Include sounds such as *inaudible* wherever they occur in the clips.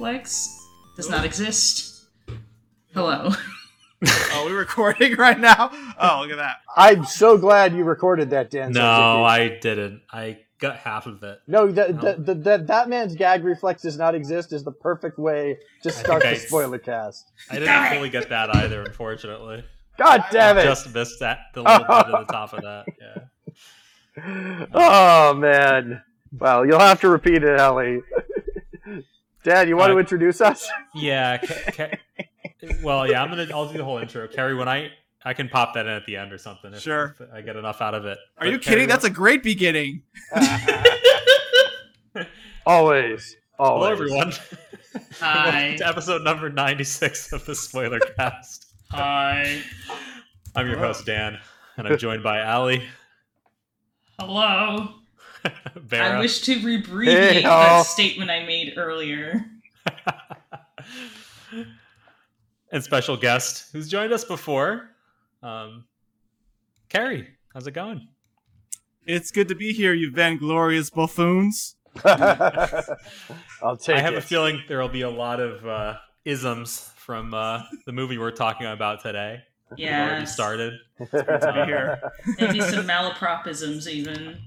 gag reflex does not exist. Hello. *laughs* *laughs* Oh, we're recording right now. Oh, look at that. I'm so glad you recorded that, Dan. No, I didn't. I got half of it. No, the, No. The, the, the, that man's gag reflex does not exist is the perfect way to start the I- spoiler cast. I didn't fully get that either, unfortunately. God damn it! Just missed that the little bit at the top of that. Yeah. *laughs* Oh man. Well, you'll have to repeat it, Ellie. Dad, you want Uh, to introduce us? Yeah. *laughs* Ca- Ca- well, yeah. I'm gonna. I'll do the whole intro. Kerey, when I I can pop that in at the end or something. If, Sure. if I get enough out of it. Are you kidding? That's a great beginning. Always. *laughs* Always. Hello, everyone. *laughs* Hi. To episode number 96 of the Spoiler Cast. Hi. I'm your host Dan, and I'm joined by Ali, Hello. *laughs* Vera, I wish to rebreathe Hey, that y'all. statement I made earlier. *laughs* and special guest who's joined us before, um, Kerey. How's it going? It's good to be here, you vainglorious buffoons. *laughs* I'll take I have it. a feeling there will be a lot of uh, isms from uh, the movie we're talking about today. We've already Yeah. started. to be here. Maybe some malapropisms even.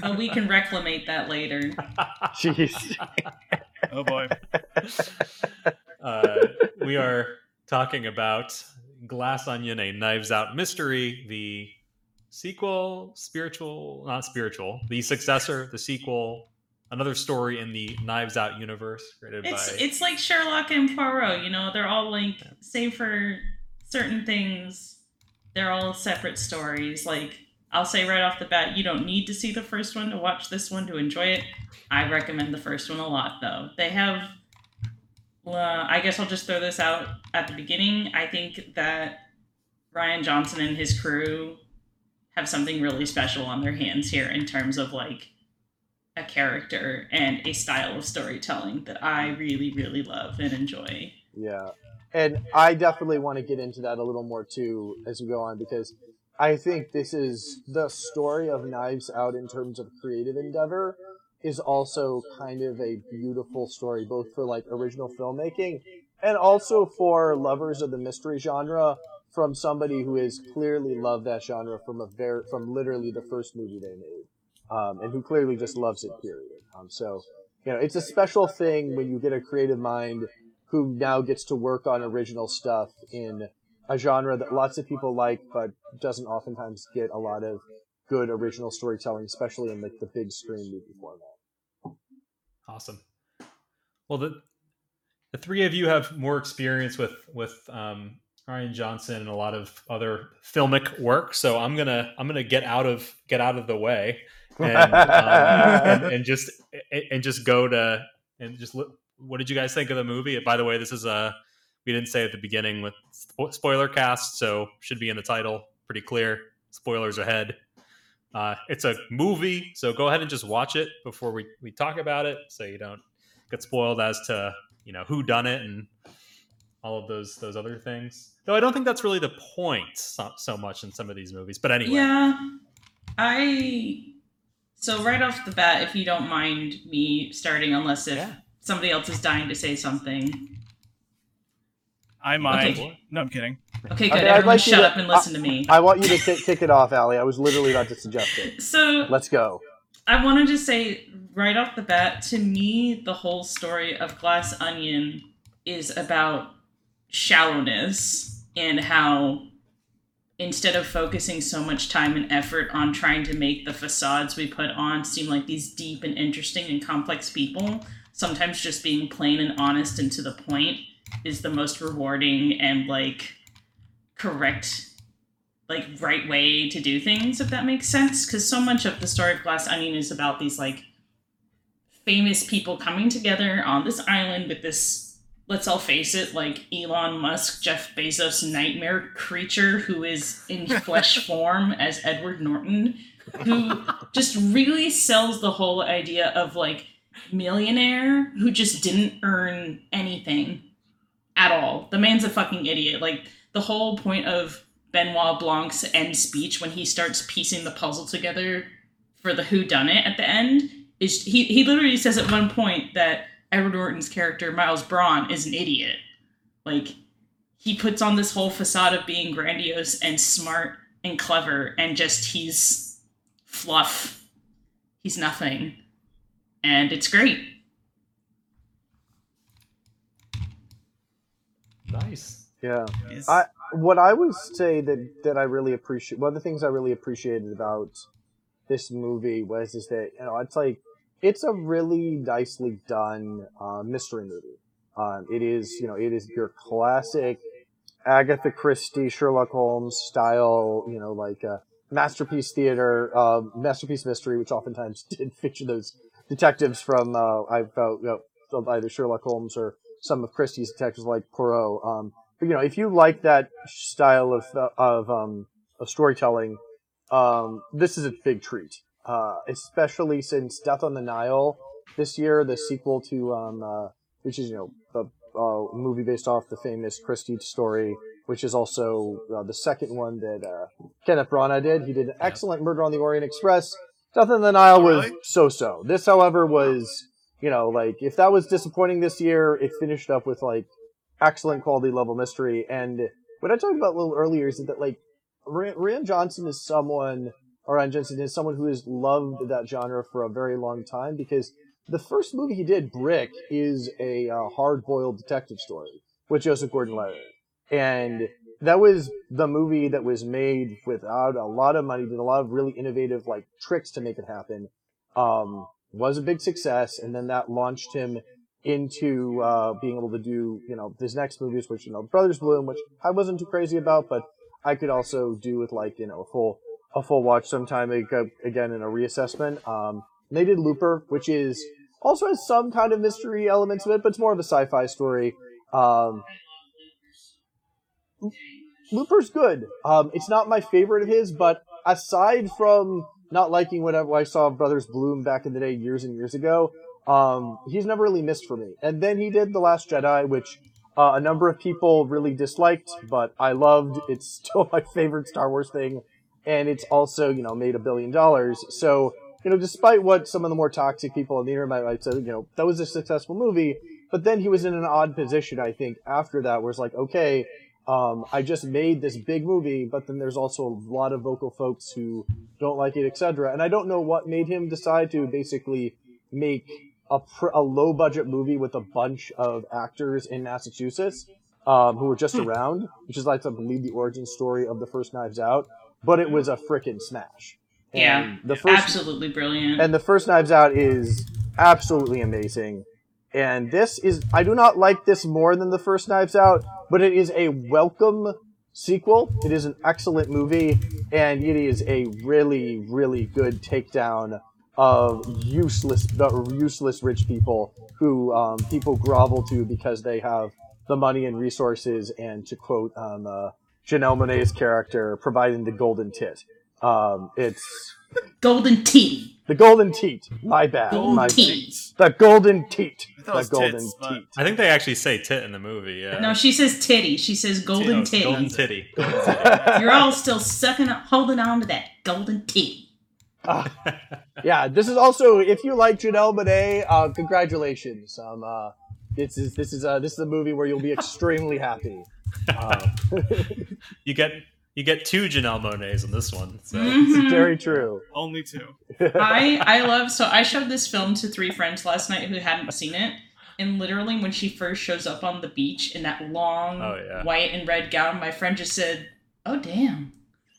But we can reclamate that later. Jeez. Oh boy. uh, we are talking about Glass Onion, a Knives Out mystery, the sequel, spiritual, not spiritual, the successor, the sequel, another story in the Knives Out universe created It's by. it's like Sherlock and Poirot, you know, they're all like save for certain things, they're all separate stories. Like I'll say right off the bat, you don't need to see the first one to watch this one to enjoy it. I recommend the first one a lot though. They have uh, I guess I'll just throw this out at the beginning. I think that Rian Johnson and his crew have something really special on their hands here in terms of like a character and a style of storytelling that I really, really love and enjoy. Yeah. And I definitely want to get into that a little more too as we go on because I think this is the story of Knives Out in terms of creative endeavor is also kind of a beautiful story, both for like original filmmaking and also for lovers of the mystery genre from somebody who has clearly loved that genre from a very from literally the first movie they made, um, and who clearly just loves it. Period. Um, so you know, it's a special thing when you get a creative mind who now gets to work on original stuff in a genre that lots of people like, but doesn't oftentimes get a lot of good original storytelling, especially in like the big screen movie format. Awesome. Well, the the three of you have more experience with with um, Rian Johnson and a lot of other filmic work, so I'm gonna I'm gonna get out of get out of the way and um, *laughs* and, and just and just go to and just look. What did you guys think of the movie? By the way, this is a we didn't say at the beginning with spoiler cast, so should be in the title. Pretty clear. Spoilers ahead. Uh, it's a movie, so go ahead and just watch it before we, we talk about it, so you don't get spoiled as to you know who done it and all of those those other things. Though I don't think that's really the point so, so much in some of these movies. But anyway, Yeah. I so right off the bat, if you don't mind me starting, unless if Yeah. Somebody else is dying to say something. I might. Okay. No, I'm kidding. Okay, Okay, good. I'd Everyone like shut to- up and listen to me. I want you to kick kick it off, Allie. I was literally about to suggest it. *laughs* So Let's go. I wanted to say right off the bat, to me, the whole story of Glass Onion is about shallowness and how instead of focusing so much time and effort on trying to make the facades we put on seem like these deep and interesting and complex people, sometimes just being plain and honest and to the point is the most rewarding and like correct like right way to do things if that makes sense. Because so much of the story of glass onion is about these like famous people coming together on this island with this let's all face it like elon musk jeff bezos nightmare creature who is in *laughs* flesh form as edward norton who just really sells the whole idea of like millionaire who just didn't earn anything at all the man's a fucking idiot like the whole point of Benoit Blanc's end speech when he starts piecing the puzzle together for the who done it at the end is he, he literally says at one point that Edward Norton's character Miles Bron is an idiot. Like he puts on this whole facade of being grandiose and smart and clever, and just he's fluff. He's nothing, and it's great. Nice. Yeah. Yes. I what I would say that that I really appreciate one of the things I really appreciated about this movie was is that you know it's like it's a really nicely done uh, mystery movie. Um, it is you know it is your classic Agatha Christie Sherlock Holmes style you know like uh, masterpiece theater uh, masterpiece mystery which oftentimes *laughs* did feature those detectives from uh, I felt you know, either Sherlock Holmes or some of Christie's detectives like Poirot. Um, but you know, if you like that style of of um, of storytelling, um, this is a big treat. Uh, especially since Death on the Nile this year, the sequel to um, uh, which is you know the uh, movie based off the famous Christie story, which is also uh, the second one that uh, Kenneth Branagh did. He did an excellent Murder on the Orient Express. Death on the Nile was really? so-so. This, however, was you know like if that was disappointing this year, it finished up with like excellent quality level mystery. And what I talked about a little earlier is that like Ryan Rian Johnson is someone, or Ryan Johnson is someone who has loved that genre for a very long time because the first movie he did, Brick, is a uh, hard-boiled detective story with Joseph Gordon-Levitt, and that was the movie that was made without a lot of money, did a lot of really innovative like tricks to make it happen. Um, was a big success, and then that launched him into uh, being able to do you know his next movies, which you know Brothers Bloom, which I wasn't too crazy about, but I could also do with like you know a full a full watch sometime again in a reassessment. Um, they did Looper, which is also has some kind of mystery elements of it, but it's more of a sci-fi story. Um, Looper's good. Um, it's not my favorite of his, but aside from not liking whatever I saw Brothers Bloom back in the day years and years ago, um, he's never really missed for me. And then he did The Last Jedi, which uh, a number of people really disliked, but I loved. It's *laughs* still my favorite Star Wars thing, and it's also you know made a billion dollars. So you know, despite what some of the more toxic people on the internet might say, you know, that was a successful movie. But then he was in an odd position, I think, after that, where it's like, okay, um, I just made this big movie, but then there's also a lot of vocal folks who don't like it, etc. And I don't know what made him decide to basically make a, pr- a low budget movie with a bunch of actors in Massachusetts um, who were just around, which is like I believe the origin story of the first Knives Out. But it was a freaking smash. And Yeah, the first Absolutely brilliant. and the first Knives Out is absolutely amazing. And this is, I do not like this more than the first Knives Out, but it is a welcome sequel. It is an excellent movie, and it is a really, really good takedown of useless, the useless rich people who um, people grovel to because they have the money and resources, and to quote um, uh, Janelle Monae's character, providing the golden tit. Um, it's *laughs* Golden Titty. The golden teat. My bad. Golden my teat. The golden teat. I The golden tits, teat. I think they actually say tit in the movie. Yeah. No, she says titty. She says golden Oh, titty. Golden titty. Golden *laughs* titty. You're all still sucking up, holding on to that golden titty. Ah, yeah, this is also if you like Janelle Monae, uh, congratulations. Um, uh, this is this is uh, this is a movie where you'll be extremely happy. Uh, *laughs* you get you get two Janelle Monaes in this one. So *laughs* Mhm. very true. Only two. I I love so I showed this film to three friends last night who hadn't seen it, and literally when she first shows up on the beach in that long Oh, yeah. white and red gown, my friend just said, "Oh damn."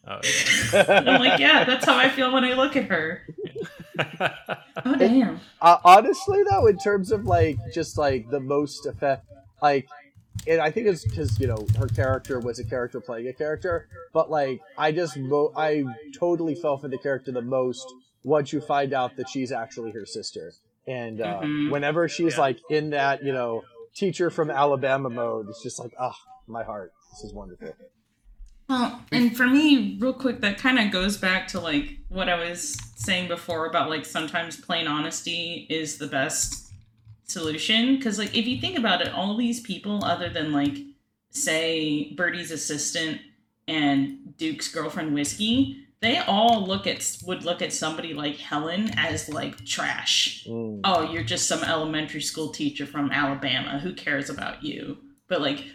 oh, *laughs* And I'm like, yeah, that's how I feel when I look at her. *laughs* Oh damn. Uh, honestly, though, in terms of like just like the most effect, like, and I think it's because you know her character was a character playing a character, but like I just mo- I totally fell for the character the most once you find out that she's actually her sister, and uh, Mhm. whenever she's Yeah. like in that you know teacher from Alabama mode, it's just like ah, my heart, this is wonderful. Well, and for me, real quick, that kind of goes back to like what I was saying before about like sometimes plain honesty is the best solution. Because like if you think about it, all these people, other than like say Birdie's assistant and Duke's girlfriend Whiskey, they all look at would look at somebody like Helen as like trash. Mm. Oh, you're just some elementary school teacher from Alabama. Who cares about you? But like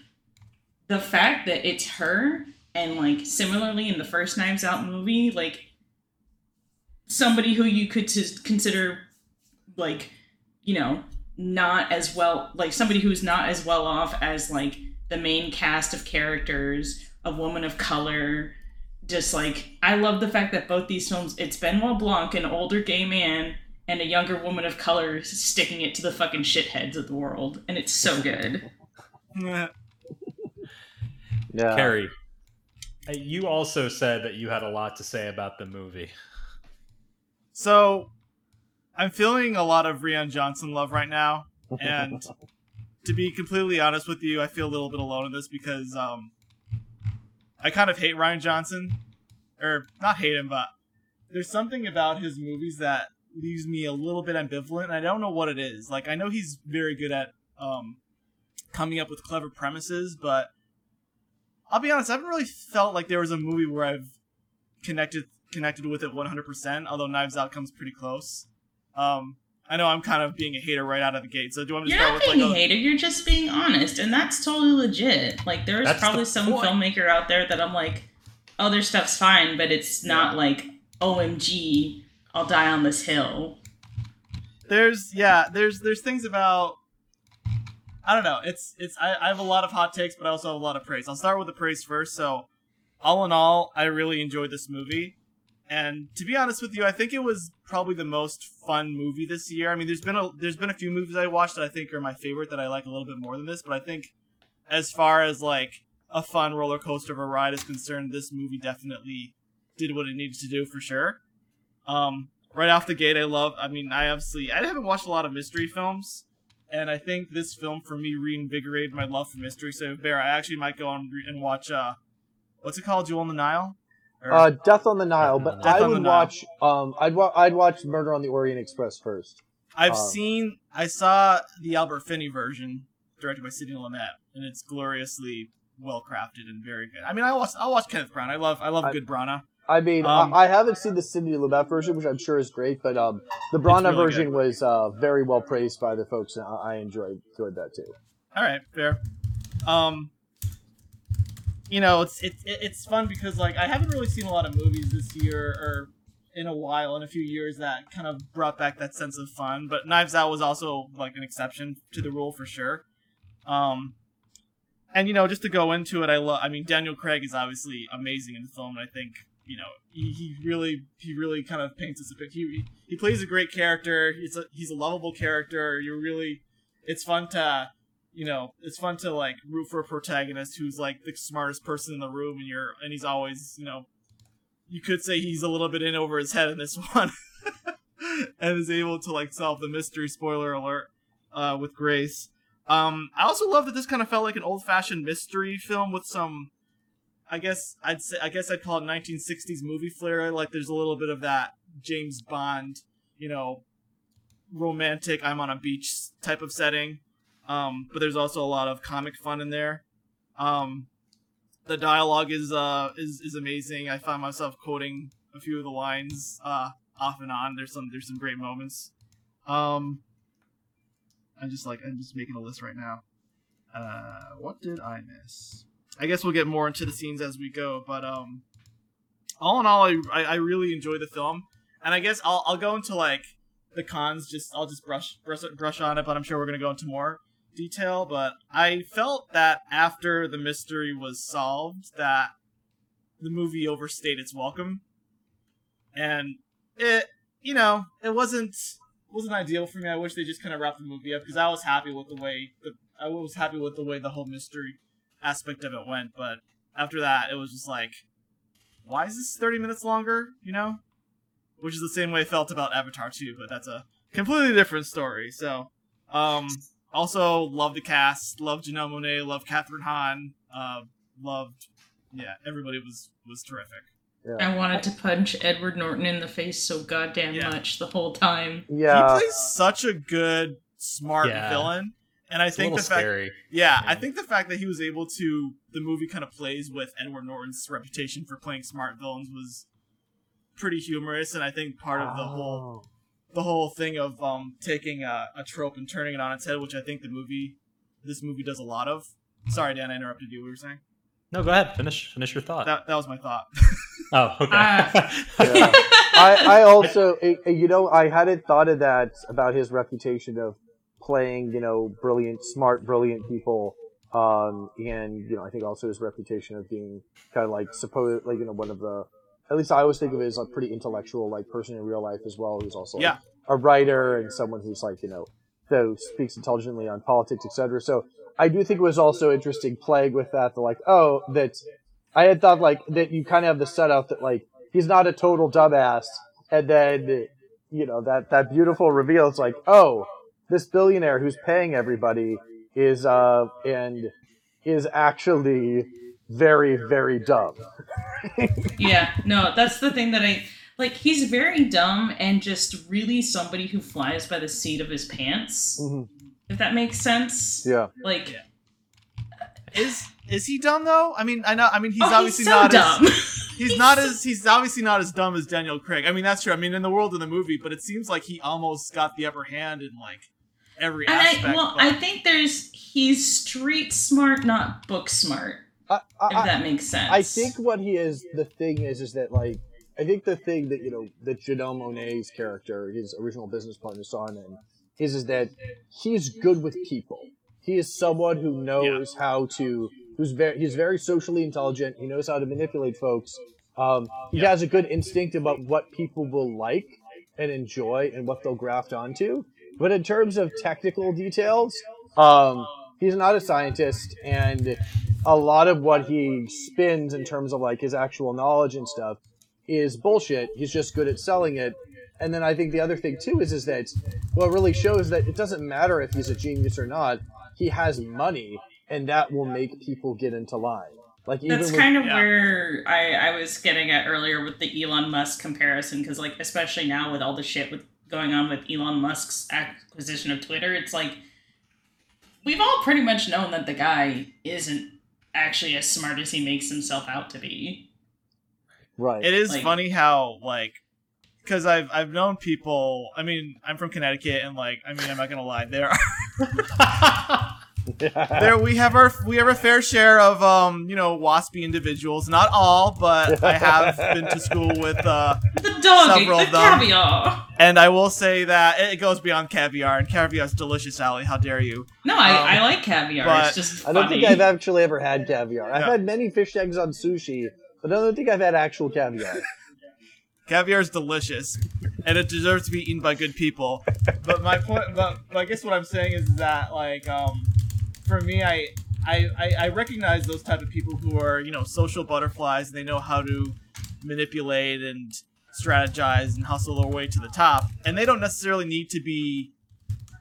the fact that it's her and like similarly in the first Knives Out movie, like somebody who you could consider like you know not as well like somebody who's not as well off as like the main cast of characters a woman of color just like i love the fact that both these films it's benoit blanc an older gay man and a younger woman of color sticking it to the fucking shitheads of the world and it's so *laughs* good *laughs* Yeah. Kerey, you also said that you had a lot to say about the movie. So, I'm feeling a lot of Rian Johnson love right now, and *laughs* to be completely honest with you, I feel a little bit alone in this because um, I kind of hate Rian Johnson, or not hate him, but there's something about his movies that leaves me a little bit ambivalent. And I don't know what it is. Like I know he's very good at um, coming up with clever premises, but I'll be honest, I haven't really felt like there was a movie where I've connected connected with it 100%. Although Knives Out comes pretty close. Um, I know I'm kind of being a hater right out of the gate. So do you want to you're start not with being like a hater you're just being honest and that's totally legit like there's That's the probably some point. filmmaker out there that i'm like oh their stuff's fine but it's not Yeah. like omg i'll die on this hill there's yeah there's there's things about i don't know it's it's I, I have a lot of hot takes but i also have a lot of praise i'll start with the praise first so all in all i really enjoyed this movie and to be honest with you i think it was probably the most fun movie this year i mean there's been a there's been a few movies i watched that i think are my favorite that i like a little bit more than this but i think as far as like a fun roller coaster of a ride is concerned this movie definitely did what it needed to do for sure um right off the gate, I love. I mean, I obviously I haven't watched a lot of mystery films, and I think this film for me reinvigorated my love for mystery. So, Bear, I actually might go on and watch. uh What's it called? Jewel on the Nile. Uh, Death on the Nile, but the I would Death on the Nile. watch. Um, I'd wa- I'd watch Murder on the Orient Express first. I've uh, seen. I saw the Albert Finney version, directed by Sidney Lumet, and it's gloriously well crafted and very good. I mean, I watch. I'll watch Kenneth Branagh. I love. I love I- good Branagh. I mean, Um, I, I haven't seen the Sidney Lumet version, which I'm sure is great, but um, the Branagh really version good. was uh, very well praised by the folks, and I, I enjoyed enjoyed that too. All right, fair. Um, you know, it's it's it's fun because like I haven't really seen a lot of movies this year or in a while, in a few years that kind of brought back that sense of fun. But Knives Out was also like an exception to the rule for sure. Um, and you know, just to go into it, I love. I mean, Daniel Craig is obviously amazing in the film. I think you know he, he really he really kind of paints us a picture. He he plays a great character. He's a he's a lovable character. You're really it's fun to you know it's fun to like root for a protagonist who's like the smartest person in the room and you're and he's always you know you could say he's a little bit in over his head in this *laughs* one and is able to like solve the mystery spoiler alert uh, with grace. Um i also love that this kind of felt like an old-fashioned mystery film with some i guess i'd say i guess i'd call it 1960s movie flair. Like there's a little bit of that james bond you know romantic i'm on a beach type of setting um, but there's also a lot of comic fun in there. Um, the dialogue is uh is, is amazing. I find myself quoting a few of the lines uh off and on. There's some there's some great moments. Um, I'm just like I'm just making a list right now. Uh, what did I miss? I guess we'll get more into the scenes as we go, but um, all in all, I I, really enjoy the film, and I guess I'll I'll go into like the cons. Just I'll just brush brush brush on it, but I'm sure we're gonna go into more detail, but I felt that after the mystery was solved, that the movie overstayed its welcome, and it, you know, it wasn't wasn't ideal for me. I wish they just kind of wrapped the movie up because I was happy with the way the I was happy with the way the whole mystery aspect of it went, but after that, it was just like, why is this thirty minutes longer? You know, which is the same way I felt about Avatar 2, but that's a completely different story. So, um, also love the cast, love Janelle Monae, love Kathryn Hahn, uh, loved, yeah, everybody was was terrific. I wanted to punch Edward Norton in the face so goddamn Yeah. much the whole time. Yeah, he plays such a good, smart Yeah. villain, and I It's think little the fact, scary. yeah, I think the fact that he was able to, the movie kind of plays with Edward Norton's reputation for playing smart villains was pretty humorous, and I think part of the whole Oh. The whole thing of um taking a, a trope and turning it on its head, which I think the movie this movie does a lot of. Sorry, Dan, I interrupted you. What were you saying? No, go ahead. Finish finish your thought. That that was my thought. *laughs* oh, okay. Uh, *laughs* Yeah. I, I also, eh, eh, you know, I hadn't thought of that about his reputation of playing, you know, brilliant, smart, brilliant people. Um, and, you know, I think also his reputation of being kind of like, supposed, like, you know, one of the, at least I always think of it as a pretty intellectual, like, person in real life as well, who's also like, Yeah. a writer and someone who's like, you know, who speaks intelligently on politics, etc. So I do think it was also interesting playing with that, the like, oh, that I had thought like that you kind of have the setup that like he's not a total dumbass, and then you know that that beautiful reveal. It's like, oh, this billionaire who's paying everybody is uh and is actually very very dumb. yeah, no, that's the thing that I like. He's very dumb and just really somebody who flies by the seat of his pants. Mhm. If that makes sense. Yeah. Like, Yeah. is is he dumb though? I mean, I know. I mean, he's oh, obviously he's so not dumb. *laughs* as he's not as he's obviously not as dumb as Daniel Craig. I mean, that's true. I mean, in the world of the movie, but it seems like he almost got the upper hand in like every and aspect. I, well, but- I think there's he's street smart, not book smart. I, If that makes sense. I think what he is, the thing is, is that like, I think the thing that you know that Janelle Monae's character, his original business partner, saw in him, is is that he's good with people. He is someone who knows how to, who's very, he's very socially intelligent. He knows how to manipulate folks. Um, he has a good instinct about what people will like and enjoy and what they'll graft onto. But in terms of technical details, um, he's not a scientist, and a lot of what he spins in terms of like his actual knowledge and stuff is bullshit. He's just good at selling it. And then I think the other thing too is is that what really shows that it doesn't matter if he's a genius or not. He has money, and that will make people get into line. Like even That's with, kind of yeah. where I, I was getting at earlier with the Elon Musk comparison, because like especially now with all the shit with going on with Elon Musk's acquisition of Twitter, it's like we've all pretty much known that the guy isn't actually as smart as he makes himself out to be. right. It is Like- funny how like because I've I've known people. I mean, I'm from Connecticut, and like I mean, I'm not gonna lie. There, are, *laughs* *laughs* *laughs* there we have our we have a fair share of um you know waspy individuals. Not all, but I have been to school with uh, The dog, Several the of them. caviar. and I will say that it goes beyond caviar, and caviar is delicious, Allie. How dare you? No, I, Um, I like caviar. but- It's just I don't think I've actually ever had caviar. I've Yeah. had many fish eggs on sushi, but I don't think I've had actual caviar. *laughs* Caviar is delicious, and it deserves to be eaten by good people. But my point, but, but I guess what I'm saying is that, like, um, for me, I, I, I, recognize those type of people who are, you know, social butterflies, and they know how to manipulate and strategize and hustle their way to the top, and they don't necessarily need to be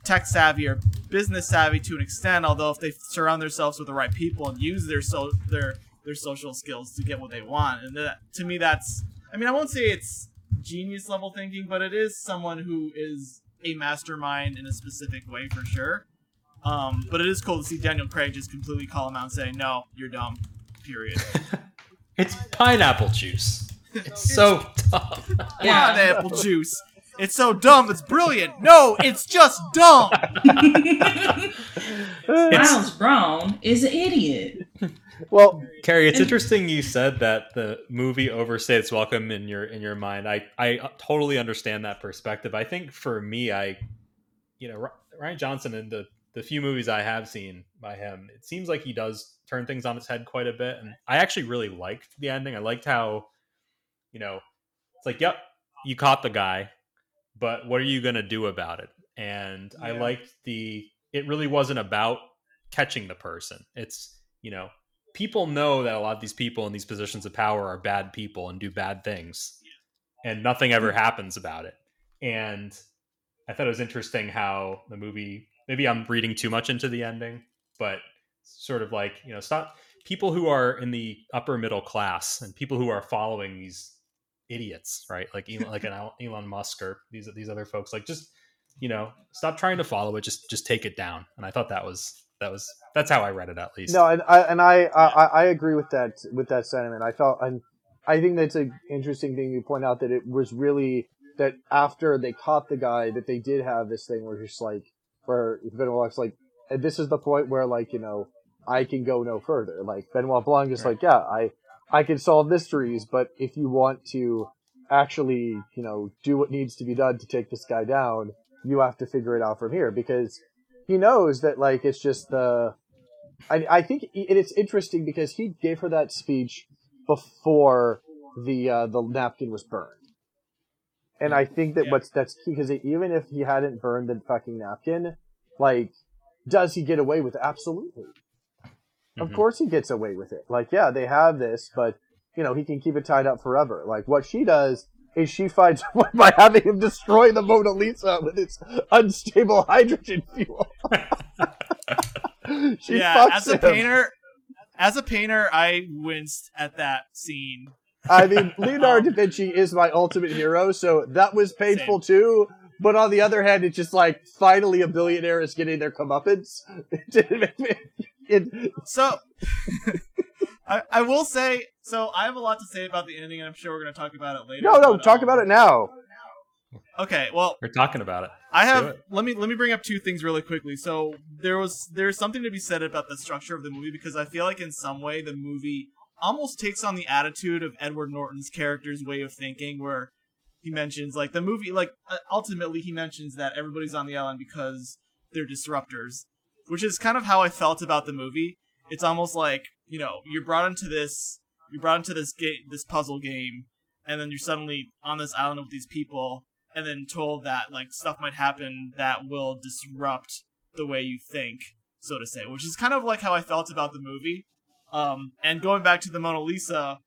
tech savvy or business savvy to an extent. Although if they surround themselves with the right people and use their so their their social skills to get what they want, and that, to me, that's I mean, I won't say it's genius level thinking, but it is someone who is a mastermind in a specific way for sure. Um, but it is cool to see Daniel Craig just completely call him out and say, "No, you're dumb." Period. *laughs* it's pineapple juice. It's so *laughs* dumb. Yeah. Pineapple juice. It's so dumb. It's brilliant. No, it's just dumb. *laughs* Miles Bron is an idiot. well, Kerey, it's And- interesting you said that the movie overstayed its welcome in your in your mind. I I totally understand that perspective. I think for me, I, you know, Ry- Rian Johnson and the the few movies I have seen by him, it seems like he does turn things on its head quite a bit. And I actually really liked the ending. I liked how, you know, it's like, yep, you caught the guy, but what are you gonna do about it? And I liked the. It really wasn't about catching the person. It's you know people know that a lot of these people in these positions of power are bad people and do bad things and nothing ever mm. happens about it and i thought it was interesting how the movie maybe i'm reading too much into the ending but sort of like you know stop people who are in the upper middle class and people who are following these idiots right? Like Elon, like an *laughs* elon musk or these these other folks like just you know stop trying to follow it just just take it down. And i thought that was that was that's how i read it at least. No, and I and I, I I agree with that with that sentiment. I felt and I think that's an interesting thing you point out that it was really that after they caught the guy that they did have this thing where just like where Benoit's like and this is the point where like you know I can go no further. Like Benoit Blanc is Right. like yeah I I can solve mysteries, but if you want to actually you know do what needs to be done to take this guy down, you have to figure it out from here because he knows that like it's just the. I I think it's interesting because he gave her that speech before the uh, the napkin was burned. And I think that Yeah. what's that's key because even if he hadn't burned the fucking napkin, like, does he get away with it? Absolutely. Of Mhm. course he gets away with it. Like, yeah, they have this, but you know he can keep it tied up forever. Like what she does is she finds *laughs* by having him destroy the Mona Lisa with its unstable *laughs* hydrogen fuel. *laughs* she yeah, fucks as a him. painter, as a painter, I winced at that scene. I mean, *laughs* Leonardo da Vinci is my ultimate hero, so that was painful too. But on the other hand, it's just like finally a billionaire is getting their comeuppance. *laughs* It didn't make me. *laughs* It, So, I, I will say, so I have a lot to say about the ending, and I'm sure we're going to talk about it later. no, no, but, talk um, about it now. Okay, well, We're talking about it. I Let's do have it. let me let me bring up two things really quickly. So there was there's something to be said about the structure of the movie because I feel like in some way the movie almost takes on the attitude of Edward Norton's character's way of thinking, where he mentions like the movie like uh, ultimately he mentions that everybody's on the island because they're disruptors, which is kind of how I felt about the movie. It's almost like you know you're brought into this you're brought into this game this puzzle game, and then you're suddenly on this island with these people and then told that like stuff might happen that will disrupt the way you think, so to say, which is kind of like how I felt about the movie. Um, and going back to the Mona Lisa,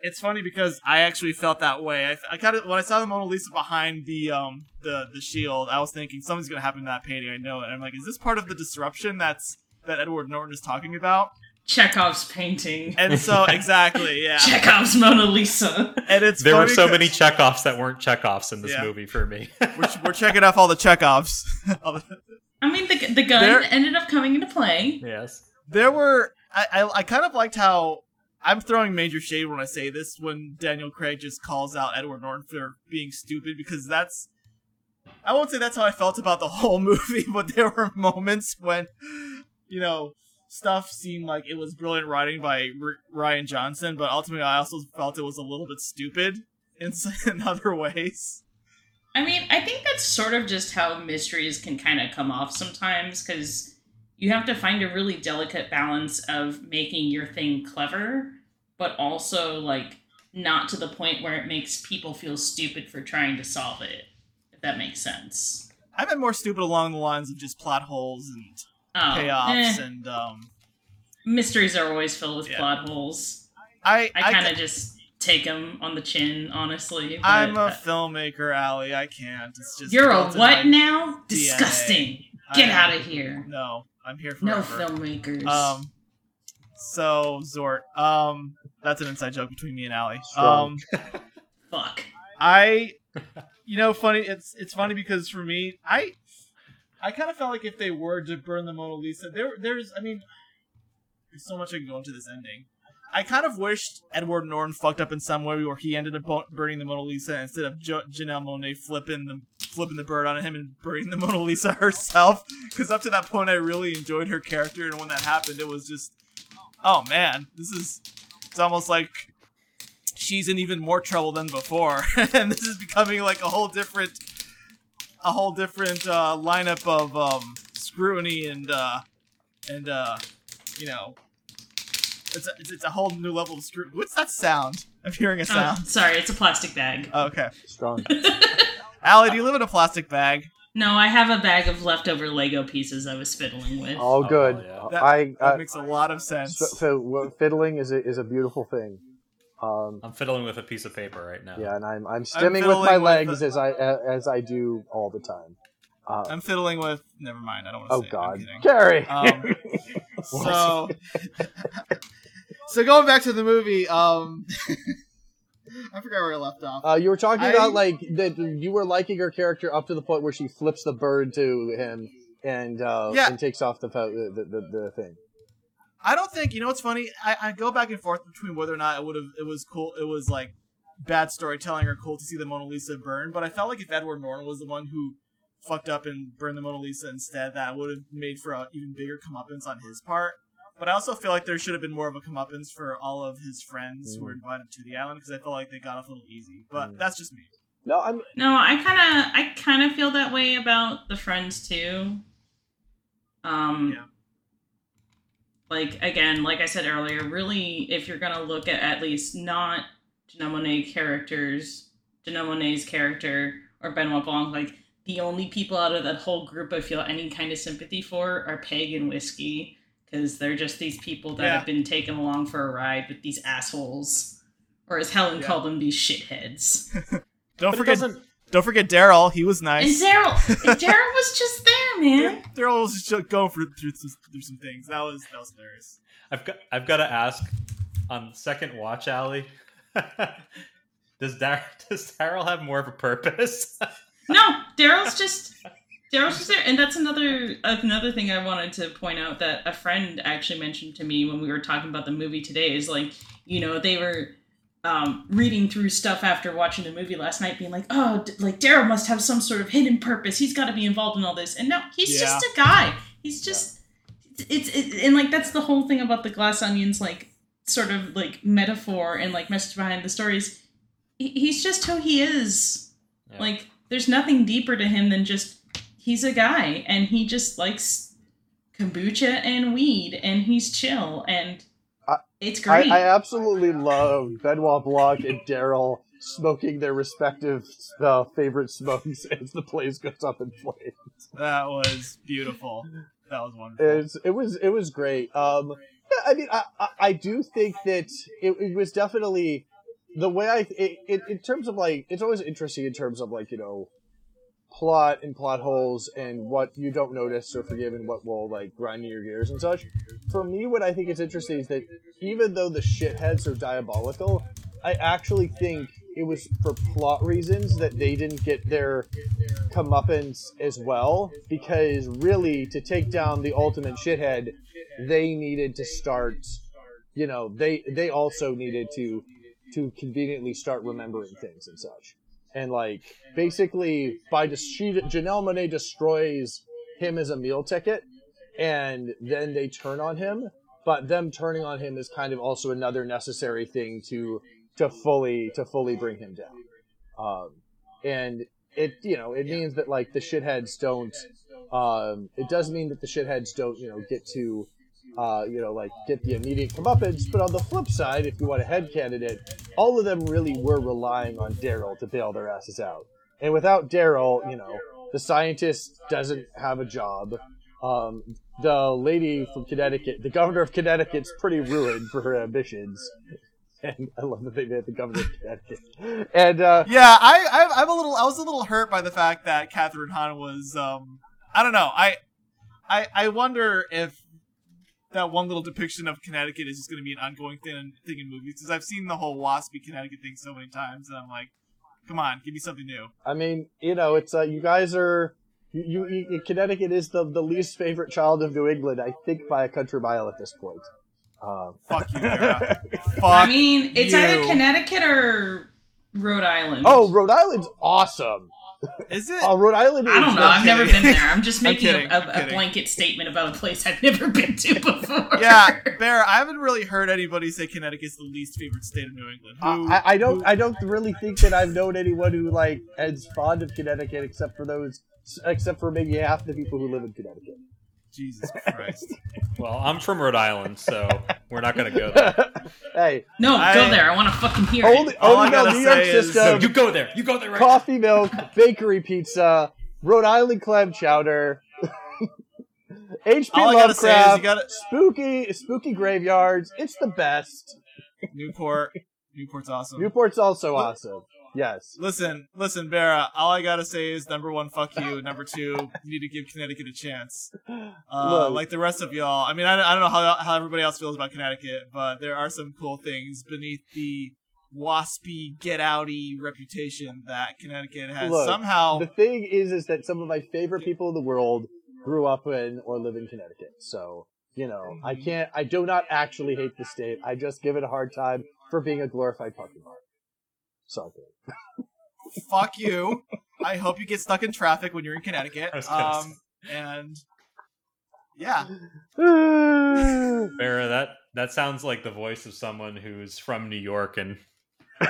it's funny because I actually felt that way. I, I kind of when I saw the Mona Lisa behind the um the the shield, I was thinking something's gonna happen to that painting. I know it. And I'm like, is this part of the disruption that's that Edward Norton is talking about? Chekhov's painting. And so *laughs* exactly, yeah. Chekhov's Mona Lisa. And it's There were funny so 'cause many Chekhovs that weren't Chekhovs in this Yeah. movie for me. We're, we're checking off all the Chekhovs. *laughs* I mean, the, the gun There- ended up coming into play. yes. there were I, I kind of liked how I'm throwing major shade when I say this when Daniel Craig just calls out Edward Norton for being stupid because that's I won't say that's how I felt about the *laughs* whole movie, but there were moments when you know stuff seemed like it was brilliant writing by R- Rian Johnson, but ultimately I also felt it was a little bit stupid in, *laughs* in other ways. I mean, I think that's sort of just how mysteries can kind of come off sometimes because you have to find a really delicate balance of making your thing clever, but also like not to the point where it makes people feel stupid for trying to solve it. If that makes sense. I meant more stupid along the lines of just plot holes and Oh, payoffs eh, and um mysteries are always filled with Yeah. plot holes. I I kind ca- of just take them on the chin, honestly. I'm a uh, filmmaker, Allie. I can't. It's just You're a what now? Disgusting. Get out of here. No, I'm here for No filmmakers. Um, so Zort. Um, that's an inside joke between me and Allie. Um, *laughs* Fuck. I, you know, funny. It's it's funny because for me, I, I kind of felt like if they were to burn the Mona Lisa, there there's, I mean, there's so much I can go into this ending. I kind of wished Edward Norton fucked up in some way where he ended up burning the Mona Lisa instead of jo- Janelle Monae flipping the flipping the bird on him and burning the *laughs* Mona Lisa herself. Because up to that point, I really enjoyed her character, and when that happened, it was just, oh man, this is. It's almost like she's in even more trouble than before, *laughs* and this is becoming like a whole different, a whole different uh, lineup of um, scrutiny and uh, and uh, you know, it's a, it's, it's a whole new level of screw. What's that sound? I'm hearing a Oh, sound. sorry, it's a plastic bag. Oh, okay, Strong. *laughs* Allie, do you live in a plastic bag? No, I have a bag of leftover Lego pieces I was fiddling with. All Oh, good. yeah. That, I that uh, makes a lot of sense. f- f- w- fiddling is a, is a beautiful thing. Um, I'm fiddling with a piece of paper right now. yeah, and I'm I'm stimming with fiddling my with legs the- as I a- as I do all the time. Uh, I'm fiddling with. Never mind. I don't want to oh say. it. I'm God, kidding. Kerey. Um, *laughs* So, *laughs* so going back to the movie, um, *laughs* I forgot where I left off. Uh, you were talking I- about like that you were liking her character up to the point where she flips the bird to him and uh, Yeah. and takes off the, the, the the thing. I don't think you know what's funny. I, I go back and forth between whether or not it would have it was cool. It was like bad storytelling or cool to see the Mona Lisa burn. But I felt like if Edward Norton was the one who fucked up and burned the Mona Lisa instead, that would have made for an even bigger comeuppance on his part. But I also feel like there should have been more of a comeuppance for all of his friends who were invited to the island because I felt like they got off a little easy. But Mm. that's just me. No, I'm No, I kind of I kind of feel that way about the friends too. Um Yeah. like again, like I said earlier, really if you're going to look at at least not Janelle characters, Janelle character or Benoit Blanc, like the only people out of that whole group I feel any kind of sympathy for are Peg and Whiskey because they're just these people that Yeah. have been taken along for a ride with these assholes, or as Helen Yeah. called them, these shitheads. *laughs* Don't But forget, don't forget Daryl. He was nice. And nice. Daryl, *laughs* Daryl was just there, man. Daryl was just going through, through some, through some things. That was that was hilarious. I've got. I've got to ask. On second watch, Alley, *laughs* does Dar- does Daryl have more of a purpose? No, Daryl's just Daryl's just there, and that's another another thing I wanted to point out that a friend actually mentioned to me when we were talking about the movie today is like, you know, they were um, reading through stuff after watching the movie last night, being like, oh, d- like Daryl must have some sort of hidden purpose. He's got to be involved in all this, and no, he's Yeah. just a guy. He's just it's it, and like that's the whole thing about the glass onions, like sort of like metaphor and like message behind the stories. He, he's just who he is. Yeah. Like, there's nothing deeper to him than just he's a guy and he just likes kombucha and weed and he's chill and I- it's great. I absolutely love Benoit Blanc and Daryl smoking their respective uh, favorite smokes *laughs* as the place goes up in flames. That was beautiful. That was wonderful. It's, it was it was great. Um, I mean, I, I, I do think that it, it was definitely the way I it, it, in terms of like it's always interesting in terms of like you know plot and plot holes and what you don't notice or forgive and what will like grind your gears and such. For me, what I think is interesting is that even though the shitheads are diabolical, I actually think it was for plot reasons that they didn't get their comeuppance as well. Because really, to take down the ultimate shithead, they needed to start. You know, they they also needed to to conveniently start remembering things and such. And like basically, by she Janelle Monae destroys him as a meal ticket, and then they turn on him. But them turning on him is kind of also another necessary thing to to fully to fully bring him down. Um, and it you know it means that like the shitheads don't. Um, it does mean that the shitheads don't you know get to. Uh, you know, like get the immediate comeuppance, but on the flip side, if you want a head candidate, all of them really were relying on Daryl to bail their asses out. And without Daryl, you know, the scientist doesn't have a job. Um, the lady from Connecticut, the governor of Connecticut's pretty ruined for her ambitions. *laughs* And I love that they made the governor of Connecticut. And uh, Yeah, I, I I'm a little I was a little hurt by the fact that Kathryn Hahn was um I don't know I I I wonder if that one little depiction of Connecticut is just going to be an ongoing thing thing in movies because I've seen the whole waspy Connecticut thing so many times and I'm like, come on, give me something new. I mean, you know, it's uh, you guys are. You, you, you, Connecticut is the, the least favorite child of New England, I think, by a country mile at this point. Um, *laughs* Fuck you, Vera. *laughs* Fuck. I mean, it's you. either Connecticut or Rhode Island. oh, Rhode Island's awesome. Is it? Oh, Rhode Island. I don't know. I've never been there. I'm just *laughs* I'm making kidding, a, I'm a, a blanket statement about a place I've never been to *laughs* before. yeah, Bear. I haven't really heard anybody say Connecticut's the least favorite state of New England. Who, I, I don't. who- I don't really think that I've known anyone who like is fond of Connecticut, except for those, except for maybe half the people who live in Connecticut. Jesus Christ. *laughs* Well, I'm from Rhode Island, so we're not going to go there. *laughs* hey, No, I- go there. I want to fucking hear only, it. Only know gotta New York say is- you go there. You go there right now. coffee milk, bakery pizza, Rhode Island clam chowder, *laughs* H.P. All I gotta say is Lovecraft, you gotta spooky, spooky graveyards. It's the best. Newport. Newport's awesome. Newport's also awesome. Yes. Listen, listen, Vera. All I gotta say is number one, fuck you. Number two, you need to give Connecticut a chance. Uh, like the rest of y'all. I mean, I, I don't know how how everybody else feels about Connecticut, but there are some cool things beneath the waspy, get outy reputation that Connecticut has Look, somehow. The thing is, is that some of my favorite people in the world grew up in or live in Connecticut. So You know, I Mhm. can't. I do not actually hate the state. I just give it a hard time for being a glorified parking lot. So *laughs* Fuck you. I hope you get stuck in traffic when you're in Connecticut. *laughs* I was gonna Um, and yeah. *laughs* Vera, that that sounds like the voice of someone who's from New York and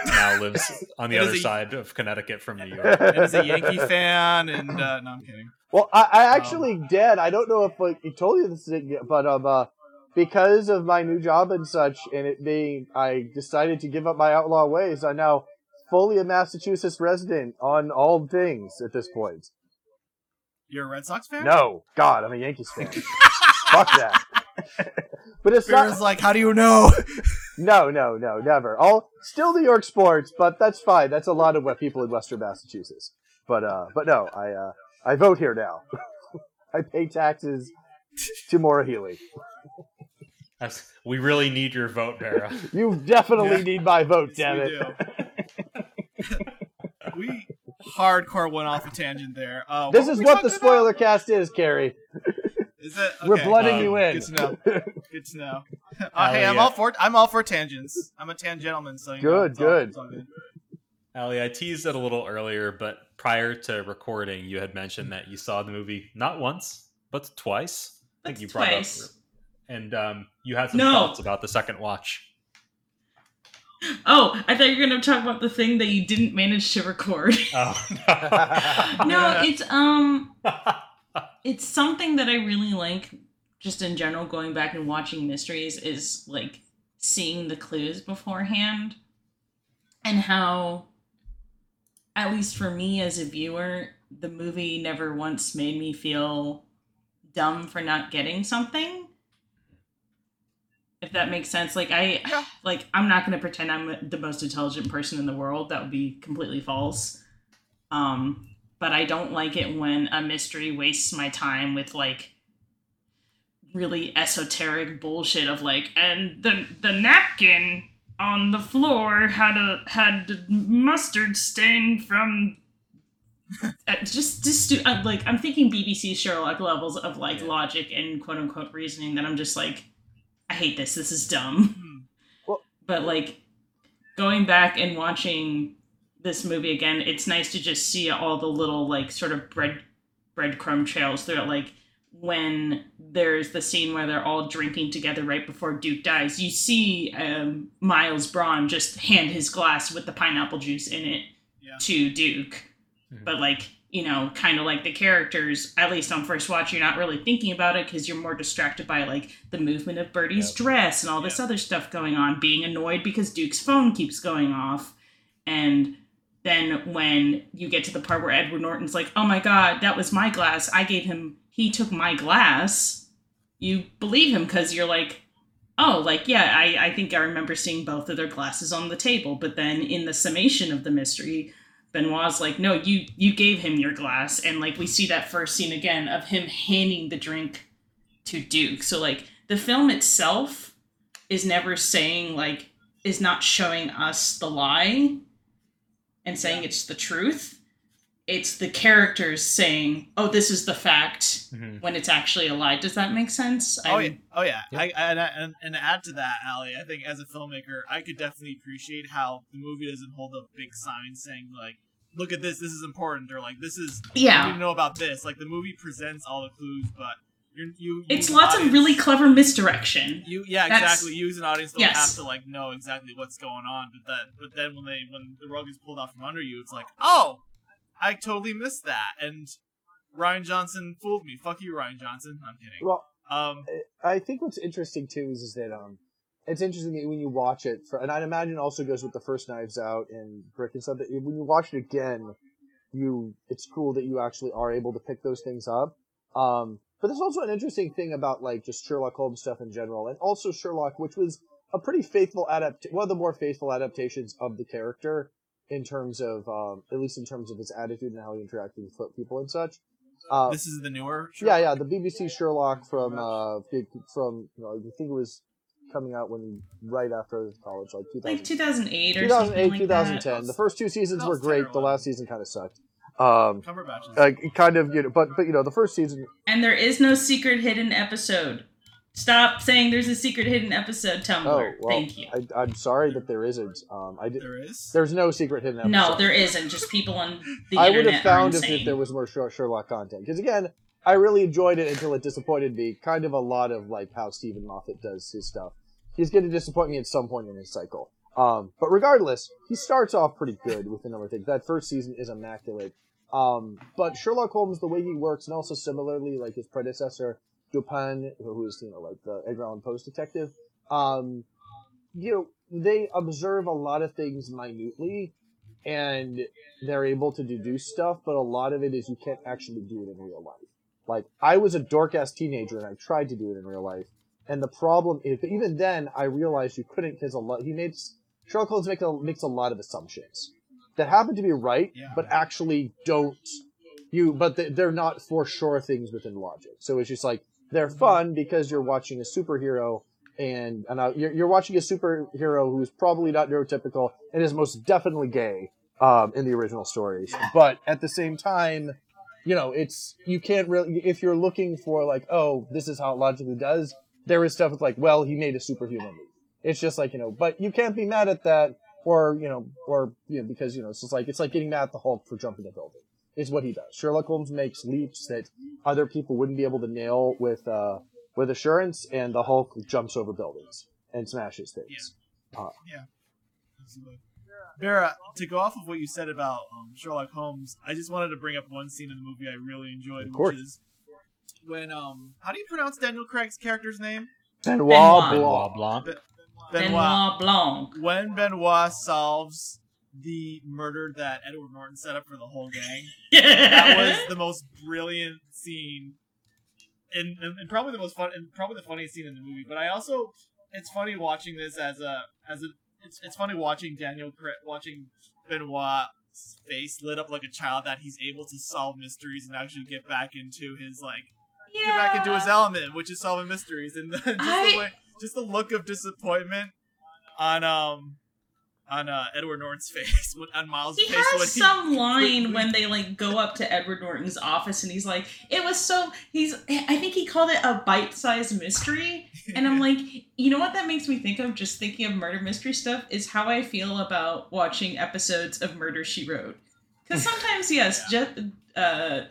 now lives on the It is other a- side of Connecticut from New York. and is a Yankee fan. And uh, no, I'm kidding. Well, I, I actually did. I don't know if like he told you this, but um, uh, because of my new job and such, and it being, I decided to give up my outlaw ways. I'm now fully a Massachusetts resident on all things at this point. You're a Red Sox fan? No, God, I'm a Yankees fan. *laughs* Fuck that. *laughs* but it's Bear's not. like, how do you know? *laughs* No, no, no, never. All still New York sports, but that's fine. That's a lot of what people in Western Massachusetts. But uh, but no, I uh, I vote here now. I pay taxes to Maura Healey. We really need your vote, Vera. You definitely Yeah. need my vote, Yes, damn we it. Do. we hardcore went off a tangent there. Uh, This were is what the talking spoiler about? cast is, Kerey. Is it? We're okay. blooding um, you in. Good to know. Good to know. *laughs* Uh, hey, I'm yeah. all for I'm all for tangents. I'm a tan gentleman, so you know, Good, it's all- good. it's all good. Ali, I teased it a little earlier, but prior to recording, you had mentioned that you saw the movie not once, but twice. I think you brought twice. up, and um, you had some No. thoughts about the second watch. Oh, I thought you were gonna talk about the thing that you didn't manage to record. *laughs* Oh *laughs* no, *laughs* it's um it's something that I really like just in general going back and watching mysteries is like seeing the clues beforehand and how at least for me as a viewer the movie never once made me feel dumb for not getting something if that makes sense like i Yeah. like i'm not going to pretend i'm the most intelligent person in the world that would be completely false um but I don't like it when a mystery wastes my time with like really esoteric bullshit of like and the the napkin on the floor had a had mustard stain from uh, just just stu- uh, like I'm thinking BBC Sherlock levels of like Yeah. logic and quote unquote reasoning that I'm just like I hate this this is dumb Hmm. but like going back and watching this movie again, it's nice to just see all the little like sort of bread breadcrumb trails throughout. Like when there's the scene where they're all drinking together right before Duke dies, you see um, Miles Bron just hand his glass with the pineapple juice in it Yeah. to Duke. Mhm. But like you know, kind of like the characters, at least on first watch, you're not really thinking about it because you're more distracted by like the movement of Birdie's Yep. dress and all this Yep. other stuff going on, being annoyed because Duke's phone keeps going off. And then when you get to the part where Edward Norton's like, oh my god, that was my glass. I gave him, he took my glass. You believe him because you're like, oh, like, yeah, I, I think I remember seeing both of their glasses on the table. But then in the summation of the mystery, Benoit's like, no, you you gave him your glass, and like we see that first scene again of him handing the drink to Duke. So like the film itself is never saying like is not showing us the lie and saying it's the truth. It's the characters saying, "Oh, this is the fact," Mhm. when it's actually a lie. Does that make sense? Oh I'm- yeah, oh yeah. Yep. I, and, and and add to that, Ali, I think as a filmmaker, I could definitely appreciate how the movie doesn't hold up big signs saying like, "Look at this, this is important," or like, "This is you yeah. need to know about this." Like the movie presents all the clues, but you're, you you It's as an lots of really clever misdirection. You yeah That's- exactly. You as an audience don't Yes. have to like know exactly what's going on, but that but then when they when the rug is pulled out from under you, it's like, oh, I totally missed that, and Rian Johnson fooled me. Fuck you, Rian Johnson. I'm kidding. Well, Um, I think what's interesting too is, is that um, it's interesting that when you watch it, for, and I'd imagine it also goes with the first Knives Out and Brick and stuff. That when you watch it again, you it's cool that you actually are able to pick those things up. Um, but there's also an interesting thing about like just Sherlock Holmes stuff in general, and also Sherlock, which was a pretty faithful adapt, one of the more faithful adaptations of the character in terms of, um, at least in terms of his attitude and how he interacted with people and such. Uh, this is the newer. yeah, yeah, the BBC Sherlock from uh from you know, I think it was coming out when right after college, like 2000, Like 2008 or 2008, something like 2010. that. The first two seasons were was great. The last season kind of sucked. Um, Cumberbatch. like kind of you know, but but you know, the first season. And there is no secret hidden episode. Stop saying there's a secret hidden episode Tumblr. Oh, well, Thank you. I, I'm sorry that there isn't. Um, I did. There is. There's no secret hidden episode. no, there isn't. Just people on the I would have found if, if there was more Sherlock content. Because again, I really enjoyed it until it disappointed me. Kind of a lot of like how Steven Moffat does his stuff. He's going to disappoint me at some point in his cycle. Um, but regardless, he starts off pretty good with a number of things. That first season is immaculate. Um, but Sherlock Holmes, the way he works, and also similarly like his predecessor, Dupin, who is you know like the Edgar Allan Poe's detective, um, you know they observe a lot of things minutely, and they're able to deduce stuff, but a lot of it is you can't actually do it in real life. Like I was a dork ass teenager and I tried to do it in real life, and the problem is even then I realized you couldn't because a lot he makes Sherlock Holmes makes a, makes a lot of assumptions that happen to be right, Yeah. but actually don't you. But they- they're not for sure things within logic. So it's just like they're fun because you're watching a superhero. And, and uh, you're, you're watching a superhero who's probably not neurotypical and is most definitely gay um, in the original stories. But at the same time, you know, it's you can't really if you're looking for like, oh, this is how it logically does. There is stuff with like, well, he made a superhuman leap. It's just like you know, but you can't be mad at that, or you know, or you know, because you know, it's just like it's like getting mad at the Hulk for jumping a building. Is what he does. Sherlock Holmes makes leaps that other people wouldn't be able to nail with uh with assurance, and the Hulk jumps over buildings and smashes things. Absolutely. Vera, to go off of what you said about um, Sherlock Holmes, I just wanted to bring up one scene in the movie I really enjoyed, Of course. which is when um, how do you pronounce Daniel Craig's character's name? Benoit Benoit. Blanc. Blanc. Benoit. Benoit Blanc. When Benoit solves the murder that Edward Norton set up for the whole gang, *laughs* that was the most brilliant scene, and, and, and probably the most fun, and probably the funniest scene in the movie. But I also, it's funny watching this as a as a, it's it's funny watching Daniel watching Benoit's face lit up like a child that he's able to solve mysteries and actually get back into his like yeah. get back into his element, which is solving mysteries, and *laughs* just I- the way, just the look of disappointment on um on uh, Edward Norton's *laughs* face, when- on Miles' He face when has he some line *laughs* when they like go up to Edward Norton's office and he's like, "It was so." He's, I think he called it a bite-sized mystery, and I'm *laughs* like, you know what that makes me think of? Just thinking of murder mystery stuff is how I feel about watching episodes of Murder She Wrote. Because sometimes, yes, just uh,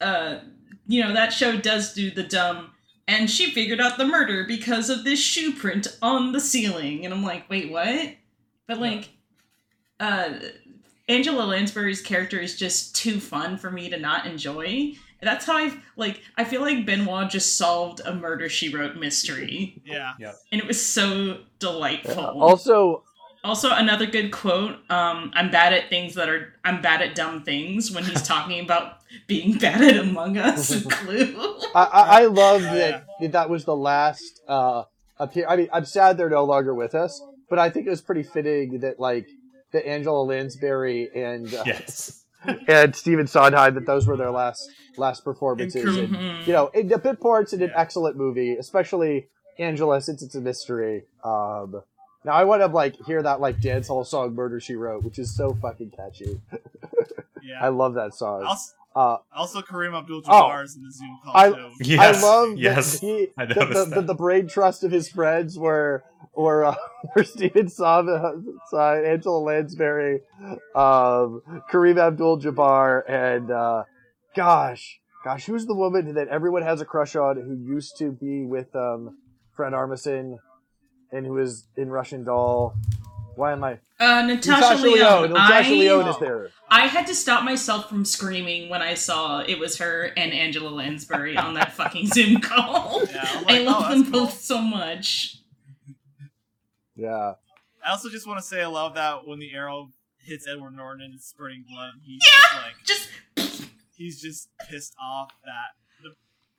uh, you know that show does do the dumb. And she figured out the murder because of this shoe print on the ceiling, and I'm like, wait, what? But like, uh, Angela Lansbury's character is just too fun for me to not enjoy. That's how I've like. I feel like Benoit just solved a murder she wrote mystery, yeah. yeah. and it was so delightful. Also, Also, another good quote. Um, I'm bad at things that are. I'm bad at dumb things. When he's talking *laughs* about being bad at Among Us and *laughs* Clue. I, I, I love Oh, that that was the last uh appear. I mean, I'm sad they're no longer with us, but I think it was pretty fitting that like that Angela Lansbury and uh, Yes. *laughs* and Stephen Sondheim that those were their last last performances. And And, Mhm. you know, it, the Pit Port's an Yeah. excellent movie, especially Angela since it's a mystery. Um, now I want to like hear that like dance hall song "Murder She Wrote," which is so fucking catchy. *laughs* Yeah. I love that song. also, Uh, also, Kareem Abdul-Jabbar is in the Zoom call I- too. Yes. I love Yes. he, I the, the, the, that. the brain trust of his friends were were uh, *laughs* were Steven Sava, Angela Lansbury, um, Kareem Abdul-Jabbar, and uh, gosh, gosh, who's the woman that everyone has a crush on who used to be with um, Fred Armisen and who is in Russian Doll? Why am I? Uh, Natasha, Lyonne. Natasha I, Lyonne is there. I had to stop myself from screaming when I saw it was her and Angela Lansbury on that *laughs* fucking Zoom call. Yeah, I'm I love oh, them cool. both so much. Yeah. I also just want to say I love that when the arrow hits Edward Norton and it's spurting blood, he's just like Just he's just pissed off that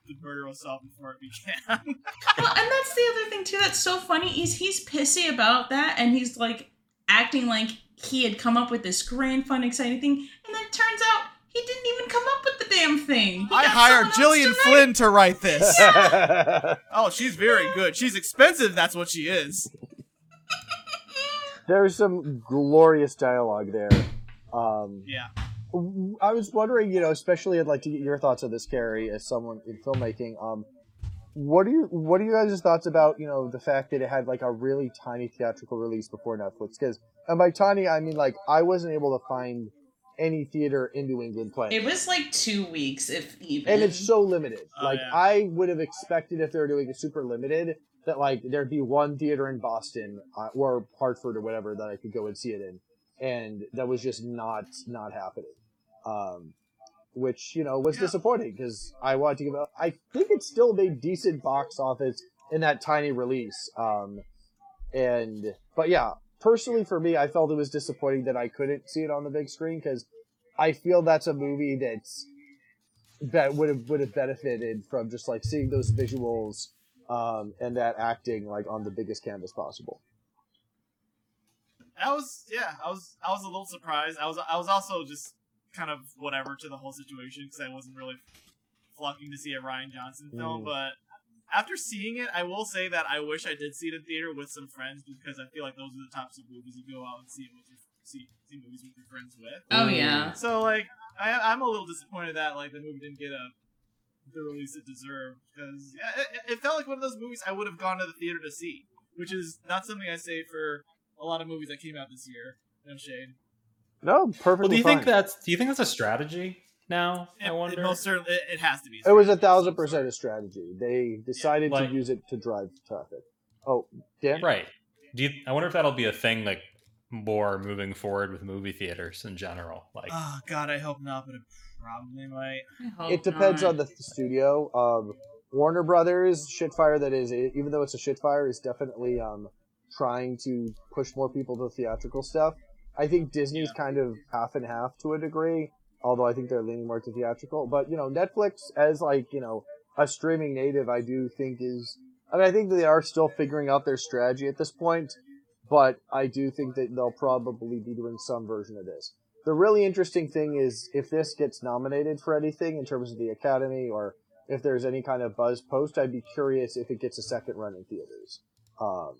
the, the murder was solved before it began. well, and that's the other thing too. That's so funny. Is he's pissy about that, and he's like acting like he had come up with this grand, fun, exciting thing, and then it turns out he didn't even come up with the damn thing. He I hired Gillian to Flynn to write this. *laughs* oh, she's very good. She's expensive. That's what she is. There's some glorious dialogue there. Um, Yeah. I was wondering, you know, especially I'd like to get your thoughts on this, Kerey, as someone in filmmaking. Um, what are you what are you guys' thoughts about you know the fact that it had like a really tiny theatrical release before Netflix? Because and by tiny I mean like I wasn't able to find any theater in New England playing. It was like two weeks, if even. and it's so limited. Oh, like yeah. I would have expected if they were doing it super limited that like there'd be one theater in Boston uh, or Hartford or whatever that I could go and see it in, and that was just not not happening. Um, which you know was Yeah. disappointing because I wanted to give. I think it still made decent box office in that tiny release. Um, and but yeah, personally for me, I felt it was disappointing that I couldn't see it on the big screen because I feel that's a movie that's that would have would have benefited from just like seeing those visuals um, and that acting like on the biggest canvas possible. I was yeah, I was I was a little surprised. I was I was also just kind of whatever to the whole situation because I wasn't really flocking to see a Rian Johnson film. Mm. But after seeing it, I will say that I wish I did see it in theater with some friends because I feel like those are the types of movies you go out and see with your see see movies with your friends with. Oh yeah. So like I I'm a little disappointed that like the movie didn't get a the release it deserved because yeah, it, it felt like one of those movies I would have gone to the theater to see, which is not something I say for a lot of movies that came out this year. No shade. No, perfectly Well, do you fine. think that's do you think that's a strategy now? It, I wonder. It most certainly, it, it has to be. it was a thousand percent a strategy. They decided like- to use it to drive traffic. Oh, Dan? Right. Do you, I wonder if that'll be a thing like more moving forward with movie theaters in general. Like, Oh God, I hope not, but it probably might. It depends not. on the studio. Um, Warner Brothers Shitfire, that is, even though it's a Shitfire, is definitely um, trying to push more people to theatrical stuff. I think Disney's kind of half and half to a degree, although I think they're leaning more to theatrical. But you know, Netflix as like you know a streaming native, I do think is. I mean, I think they are still figuring out their strategy at this point, but I do think that they'll probably be doing some version of this. The really interesting thing is if this gets nominated for anything in terms of the Academy or if there's any kind of buzz post, I'd be curious if it gets a second run in theaters. Um,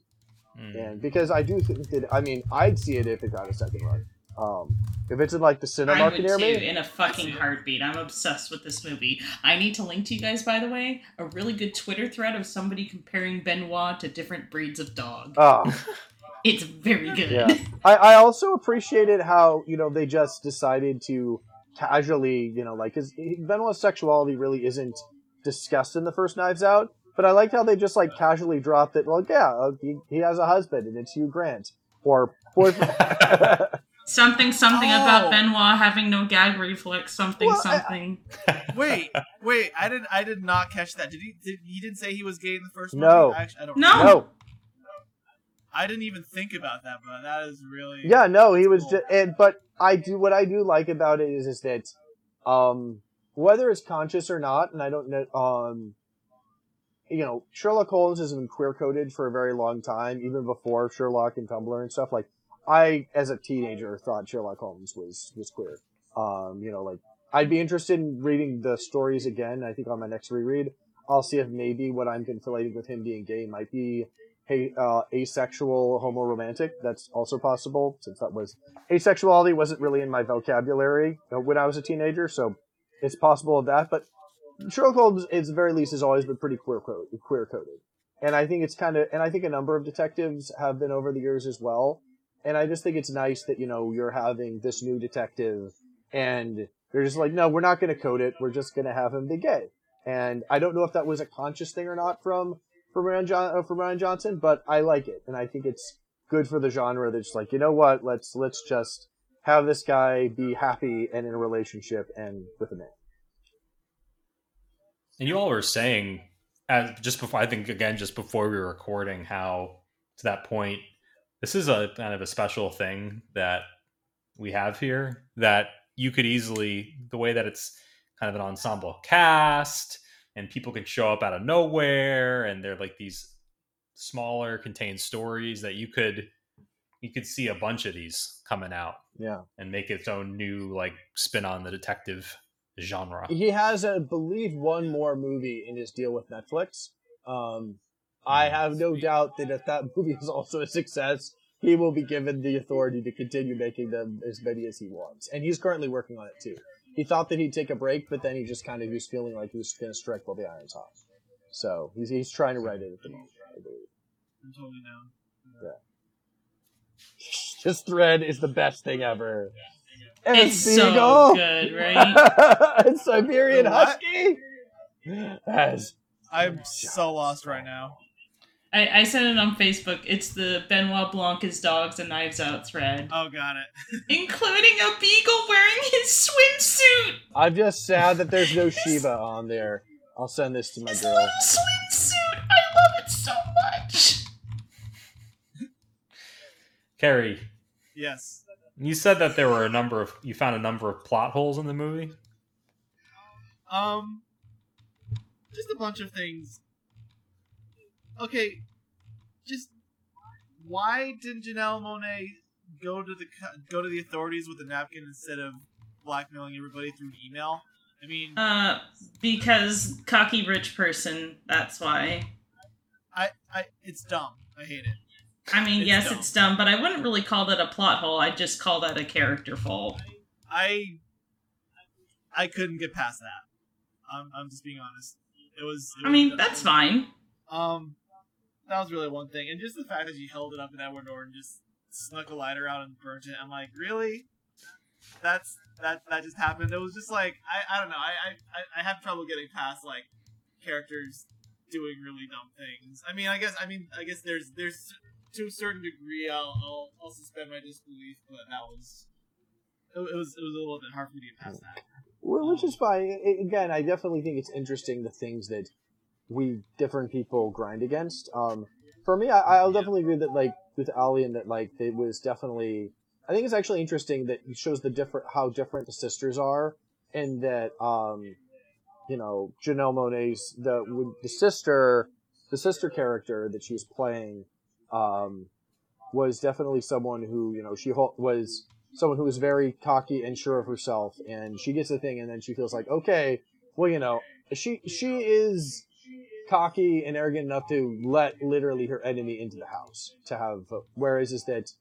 mm. and because I do think that, I mean, I'd see it if it got a second run. Um, if it's in like the I cinema would near too, me, in a fucking heartbeat. I'm obsessed with this movie. I need to link to you guys, by the way, a really good Twitter thread of somebody comparing Benoit to different breeds of dog. oh, *laughs* It's very good. Yeah. *laughs* I, I also appreciated how you know they just decided to casually you know like because Benoit's sexuality really isn't discussed in the first Knives Out, but I liked how they just like casually dropped it. Well, yeah, uh, he, he has a husband and it's Hugh Grant or boyfriend. *laughs* *laughs* Something, something Oh. about Benoit having no gag reflex. Something, Well, I- something. *laughs* Wait, wait, I didn't, I did not catch that. Did he? Did, he didn't say he was gay in the first No. movie. Actually, I don't. No. no, I didn't even think about that, but that is really. yeah, no, he was Cool. just. And but I do what I do like about it is is that, um, whether it's conscious or not, and I don't know, um, you know, Sherlock Holmes has been queer coded for a very long time, even before Sherlock and Tumblr and stuff. Like, I, as a teenager, thought Sherlock Holmes was was queer. Um, you know, like I'd be interested in reading the stories again. I think on my next reread, I'll see if maybe what I'm conflating with him being gay might be hey, uh, asexual homoromantic. That's also possible, since that was asexuality wasn't really in my vocabulary uh, when I was a teenager, so it's possible of that. But Sherlock Holmes, at the very least, has always been pretty queer queer coded, and I think it's kind of, and I think a number of detectives have been over the years as well. And I just think it's nice that you know you're having this new detective, and they're just like, no, we're not going to code it. We're just going to have him be gay. And I don't know if that was a conscious thing or not from from Ryan, John, uh, from Rian Johnson, but I like it, and I think it's good for the genre. That's just like, you know what? Let's let's just have this guy be happy and in a relationship and with a man. And you all were saying, as just before, I think again, just before we were recording, how to that point, this is a kind of a special thing that we have here that you could easily, the way that it's kind of an ensemble cast and people can show up out of nowhere and they're like these smaller contained stories that you could you could see a bunch of these coming out Yeah, and make its own new like spin on the detective genre. he has, I believe, one more movie in his deal with Netflix. Um, I have no doubt that if that *laughs* movie is also a success, he will be given the authority to continue making them as many as he wants, and he's currently working on it too. He thought that he'd take a break, but then he just kind of was feeling like he was going to strike while the iron's hot. So he's he's trying to write it at the moment, I believe. I'm totally down. Yeah. *laughs* This thread is the best thing ever. And It's a so beagle. good, right? *laughs* and Siberian what? Husky. As I'm so lost right now. I, I sent it on Facebook. It's the Benoit Blanc is dogs and knives out thread, Oh, got it. *laughs* including a beagle wearing his swimsuit. I'm just sad that there's no *laughs* Shiva on there. I'll send this to my His girl. little swimsuit. I love it so much. Kerey, Yes. You said that there were a number of you found a number of plot holes in the movie. Um, just a bunch of things. Okay, just why didn't Janelle Monae go to the go to the authorities with a napkin instead of blackmailing everybody through email? I mean, Uh, because cocky rich person. That's why. I, I, it's dumb. I hate it. I mean, It's yes, dumb. it's dumb, but I wouldn't really call that a plot hole. I'd just call that a character fault. I, I couldn't get past that. I'm, I'm just being honest. It was. it I was- mean, that's fine. Um, that was really one thing, and just the fact that you held it up in Edward Norton just snuck a lighter out and burnt it. I'm like, really? That's that that just happened. It was just like I I don't know. I I I- I have trouble getting past like characters doing really dumb things. I mean, I guess I mean I guess there's there's to a certain degree I'll I'll, I'll suspend my disbelief, but that was. It it was it was a little bit hard for me to get past that. Wh- Which is fine. Again, I definitely think it's interesting the things that we different people grind against. Um, for me, I, I'll definitely agree that like with Ali and that like it was definitely. I think it's actually interesting that it shows the different how different the sisters are, and that um, you know Janelle Monae's the the sister, the sister character that she's playing, um, was definitely someone who you know she was someone who is very cocky and sure of herself, and she gets a thing, and then she feels like, okay, well, you know, she she is cocky and arrogant enough to let literally her enemy into the house to have. Whereas is that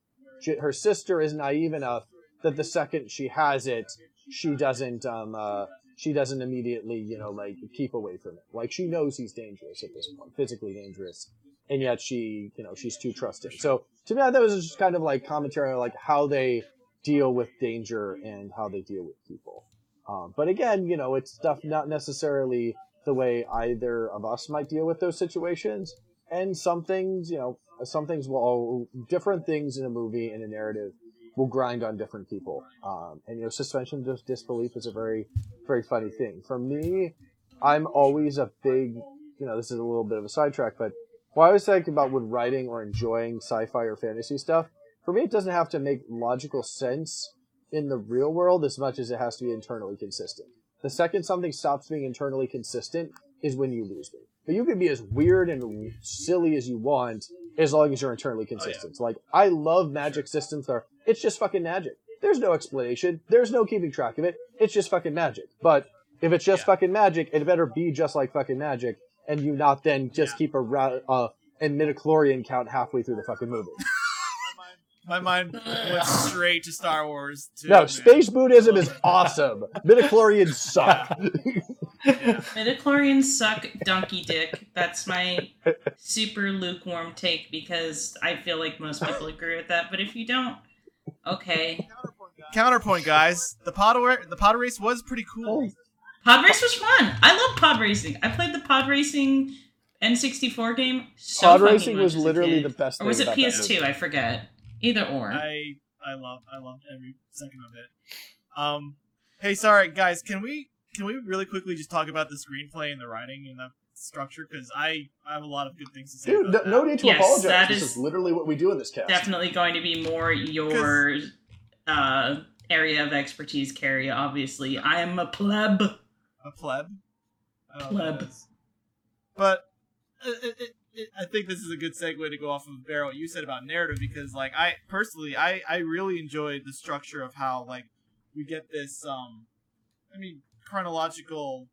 she, her sister is naive enough that the second she has it, she doesn't um uh, she doesn't immediately you know like keep away from it. Like she knows he's dangerous at this point, physically dangerous, and yet she you know she's too trusting. So to me, that was just kind of like commentary on like how they deal with danger and how they deal with people. Um, but again, you know, it's stuff not necessarily the way either of us might deal with those situations. And some things, you know, some things will different things in a movie and a narrative will grind on different people. Um, and you know, suspension of disbelief is a very, very funny thing. For me, I'm always a big, you know, this is a little bit of a sidetrack, but what I always think about when writing or enjoying sci-fi or fantasy stuff, for me, it doesn't have to make logical sense in the real world as much as it has to be internally consistent. The second something stops being internally consistent is when you lose me. But you can be as weird and silly as you want as long as you're internally oh, consistent. Like I love magic systems that are it's just fucking magic. There's no explanation. There's no keeping track of it. It's just fucking magic. But if it's just Yeah. fucking magic, it better be just like fucking magic, and you not then just Yeah. keep a ra- uh, a midichlorian count halfway through the fucking movie. *laughs* My mind went straight to Star Wars. Too, No, man. space Buddhism is awesome. Midichlorians suck. *laughs* Midichlorians suck donkey dick. That's my super lukewarm take because I feel like most people agree with that. But if you don't, okay. Counterpoint, guys. The pod the pod race was pretty cool. Pod race was fun. I love pod racing. I played the pod racing N64 game. So Pod racing was literally the best Or was it PS2? I forget. Either or. I I love I loved every second of it. Um, hey, sorry guys, can we can we really quickly just talk about the screenplay and the writing and the structure? Because I I have a lot of good things to say. Dude, about no, no need to Yes, apologize. that This is is literally what we do in this cast. Definitely going to be more your uh, area of expertise, Kerey. Obviously, I am a pleb. A pleb. I don't know what Pleb. But it, it, it, I think this is a good segue to go off of Barrel what you said about narrative because, like, I personally, I I really enjoyed the structure of how like we get this, um, I mean, chronological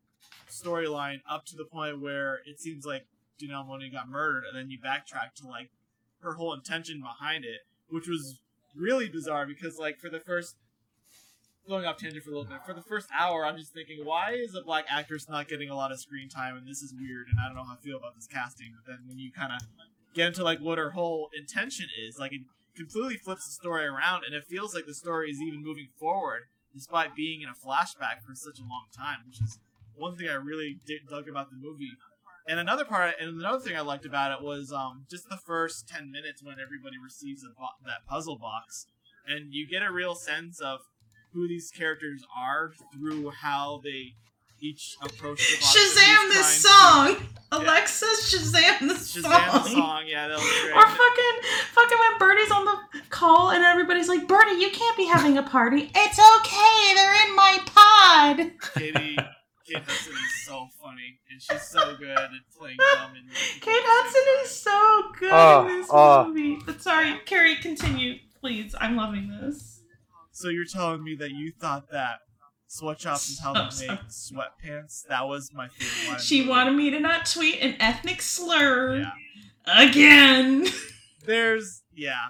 storyline up to the point where it seems like Janelle Monáe got murdered, and then you backtrack to like her whole intention behind it, which was really bizarre because, like, for the first going off tangent for a little bit. For the first hour, I'm just thinking, why is a black actress not getting a lot of screen time? And this is weird, and I don't know how I feel about this casting. But then when you kind of get into like what her whole intention is, like it completely flips the story around, and it feels like the story is even moving forward despite being in a flashback for such a long time, which is one thing I really did, dug about the movie. And another part, and another thing I liked about it was um, just the first ten minutes when everybody receives bo- that puzzle box, and you get a real sense of who these characters are through how they each approach the box. Shazam Who's this trying song! Alexa, Shazam this to- song! Shazam the song, yeah, that was great. Or fucking, fucking when Birdie's on the call and everybody's like, Birdie, you can't be having a party. It's okay, they're in my pod. Katie, *laughs* Kate Hudson is so funny, and she's so good at playing dumb. And Kate Hudson is so good Uh, in this uh. movie. But sorry, Kerey, continue, please. I'm loving this. So you're telling me that you thought that sweatshops is how they *laughs* make sweatpants? That was my favorite line. She wanted me to not tweet an ethnic slur Yeah. again. There's yeah.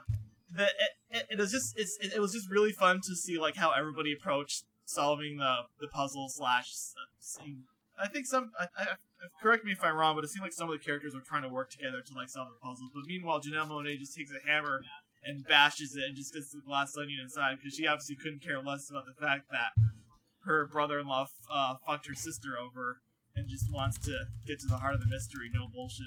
The, it, it, it was just it's, it, it was just really fun to see like how everybody approached solving the the puzzle slash. scene. I think some. I, I, correct me if I'm wrong, but it seemed like some of the characters were trying to work together to like solve the puzzles. But meanwhile, Janelle Monae just takes a hammer and bashes it and just gets the glass onion inside because she obviously couldn't care less about the fact that her brother-in-law uh, fucked her sister over and just wants to get to the heart of the mystery. No bullshit.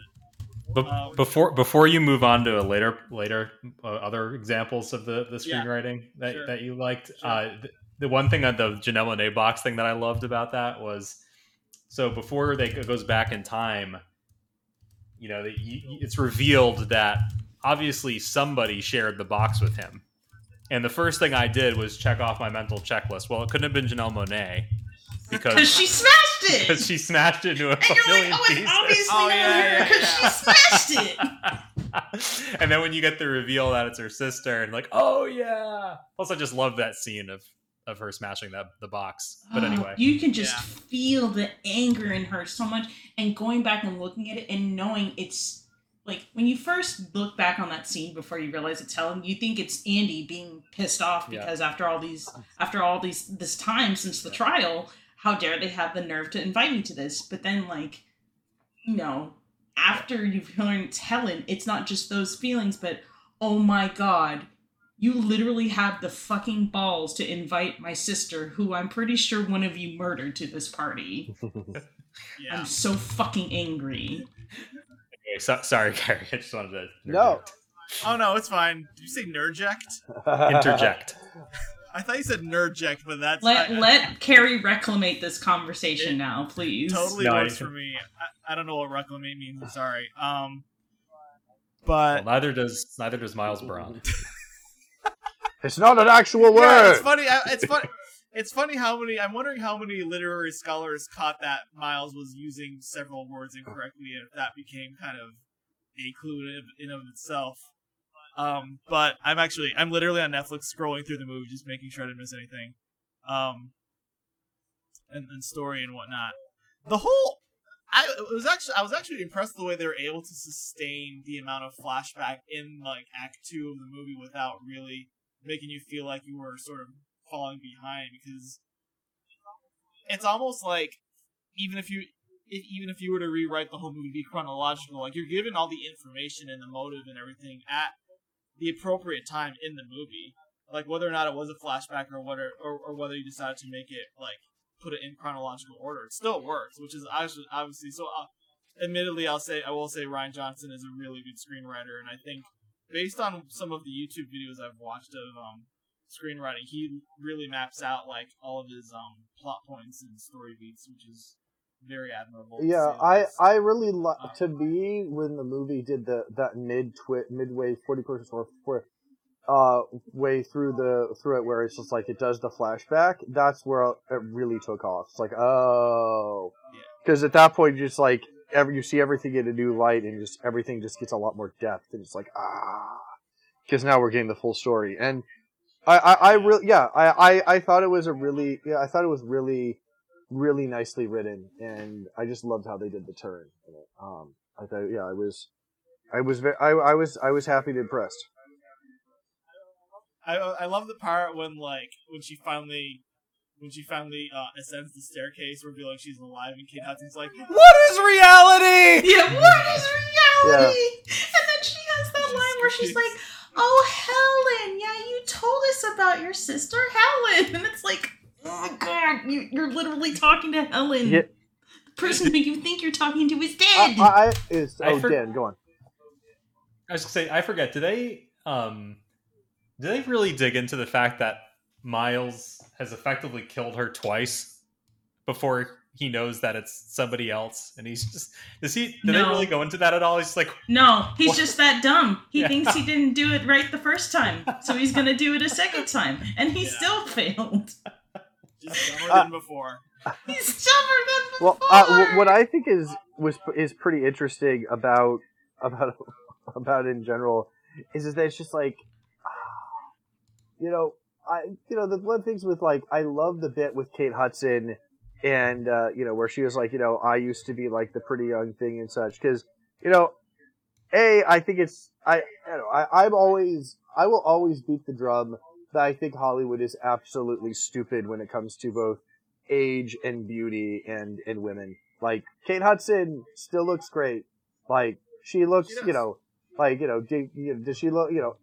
Be- Um, before before you move on to a later later uh, other examples of the, the Yeah. screenwriting that, Sure. that you liked, Sure. uh, the, the one thing on the Janelle Monae box thing that I loved about that was so before they it goes back in time, you know, you, it's revealed that obviously somebody shared the box with him. And the first thing I did was check off my mental checklist. Well, it couldn't have been Janelle Monae Because because she smashed it. because she smashed it into a and you're like, million oh, it's pieces. obviously Oh, not yeah, her yeah, because yeah. she smashed it. *laughs* and then when you get the reveal that it's her sister, and like, oh yeah. Plus, I just love that scene of of her smashing that the box. But Oh, anyway, you can just Yeah. feel the anger in her so much, and going back and looking at it and knowing it's like when you first look back on that scene before you realize it's Helen, you think it's Andy being pissed off Yeah. because after all these, after all these this time since the trial, how dare they have the nerve to invite me to this? But then like, you know, after you've learned it's Helen, it's not just those feelings, but oh my god, you literally have the fucking balls to invite my sister, who I'm pretty sure one of you murdered, to this party. *laughs* Yeah. I'm so fucking angry. Okay, so, sorry, *laughs* Gary. I just wanted to No. Oh no, it's fine. Did you say nerdject? *laughs* interject. I thought you said nerdject, but that's Let I- I- let Kerey reclamate this conversation now, please. totally No, works for me. I, I don't know what reclamate means. I'm sorry. Um, Well, but neither does neither does Miles Bron. *laughs* it's not an actual yeah, it's funny. I- It's funny. It's funny how many. I'm wondering how many literary scholars caught that Miles was using several words incorrectly, and if that became kind of a clue in, of itself. Um, but I'm actually, I'm literally on Netflix scrolling through the movie, just making sure I didn't miss anything. Um, and, and story and whatnot. The whole, I was actually, I was actually impressed the way they were able to sustain the amount of flashback in like Act Two of the movie without really making you feel like you were sort of falling behind because it's almost like even if you if, even if you were to rewrite the whole movie be chronological like you're given all the information and the motive and everything at the appropriate time in the movie. Like whether or not it was a flashback or whether or, or whether you decided to make it like put it in chronological order it still works which is actually obviously so uh, admittedly i'll say i will say rian johnson is a really good screenwriter and i think based on some of the youtube videos i've watched of um screenwriting, he really maps out like all of his um plot points and story beats, which is very admirable. Yeah, I. I really li- Uh, to be when the movie did the that mid twit midway forty percent or for uh way through the through it where it's just like it does the flashback. That's where it really took off. It's like oh, Yeah. because at that point you just like every you see everything in a new light and just everything just gets a lot more depth and it's like ah, because now we're getting the full story and. I, I, I really yeah I, I, I thought it was a really yeah I thought it was really really nicely written, and I just loved how they did the turn. in. Um, I thought, yeah, I was, I was, very, I, I was, I was happy and impressed. I I love the part when like when she finally when she finally uh, ascends the staircase, revealing she's alive, and Kate Hudson's like, "What is reality?" Yeah, what is reality? And then she has that line where she's like, "Oh, Helen, yeah, you told us about your sister Helen," *laughs* and it's like, "Oh my god, you, you're literally talking to Helen." Yeah. The person who you think you're talking to is dead. I, I- is I oh for- Dan, go on. I was gonna say I forget. Do they um do they really dig into the fact that Miles has effectively killed her twice before he knows that it's somebody else and he's just does he do they No. really go into that at all? He's like no, he's What? just that dumb. He Yeah. thinks he *laughs* didn't do it right the first time, so he's gonna do it a second time, and he Yeah. still failed. Just dumber Uh, than before. *laughs* He's dumber than Well, before. uh, what I think is was is pretty interesting about about *laughs* about it in general is is that it's just like, *sighs* you know, I you know the one things with like I love the bit with Kate Hudson and uh, you know where she was like you know I used to be like the pretty young thing and such because you know a I think it's I you know I I'm always I will always beat the drum that I think Hollywood is absolutely stupid when it comes to both age and beauty and and women. Like Kate Hudson still looks great. Like she looks, She you know, like you know, do, you know, does she look, you know,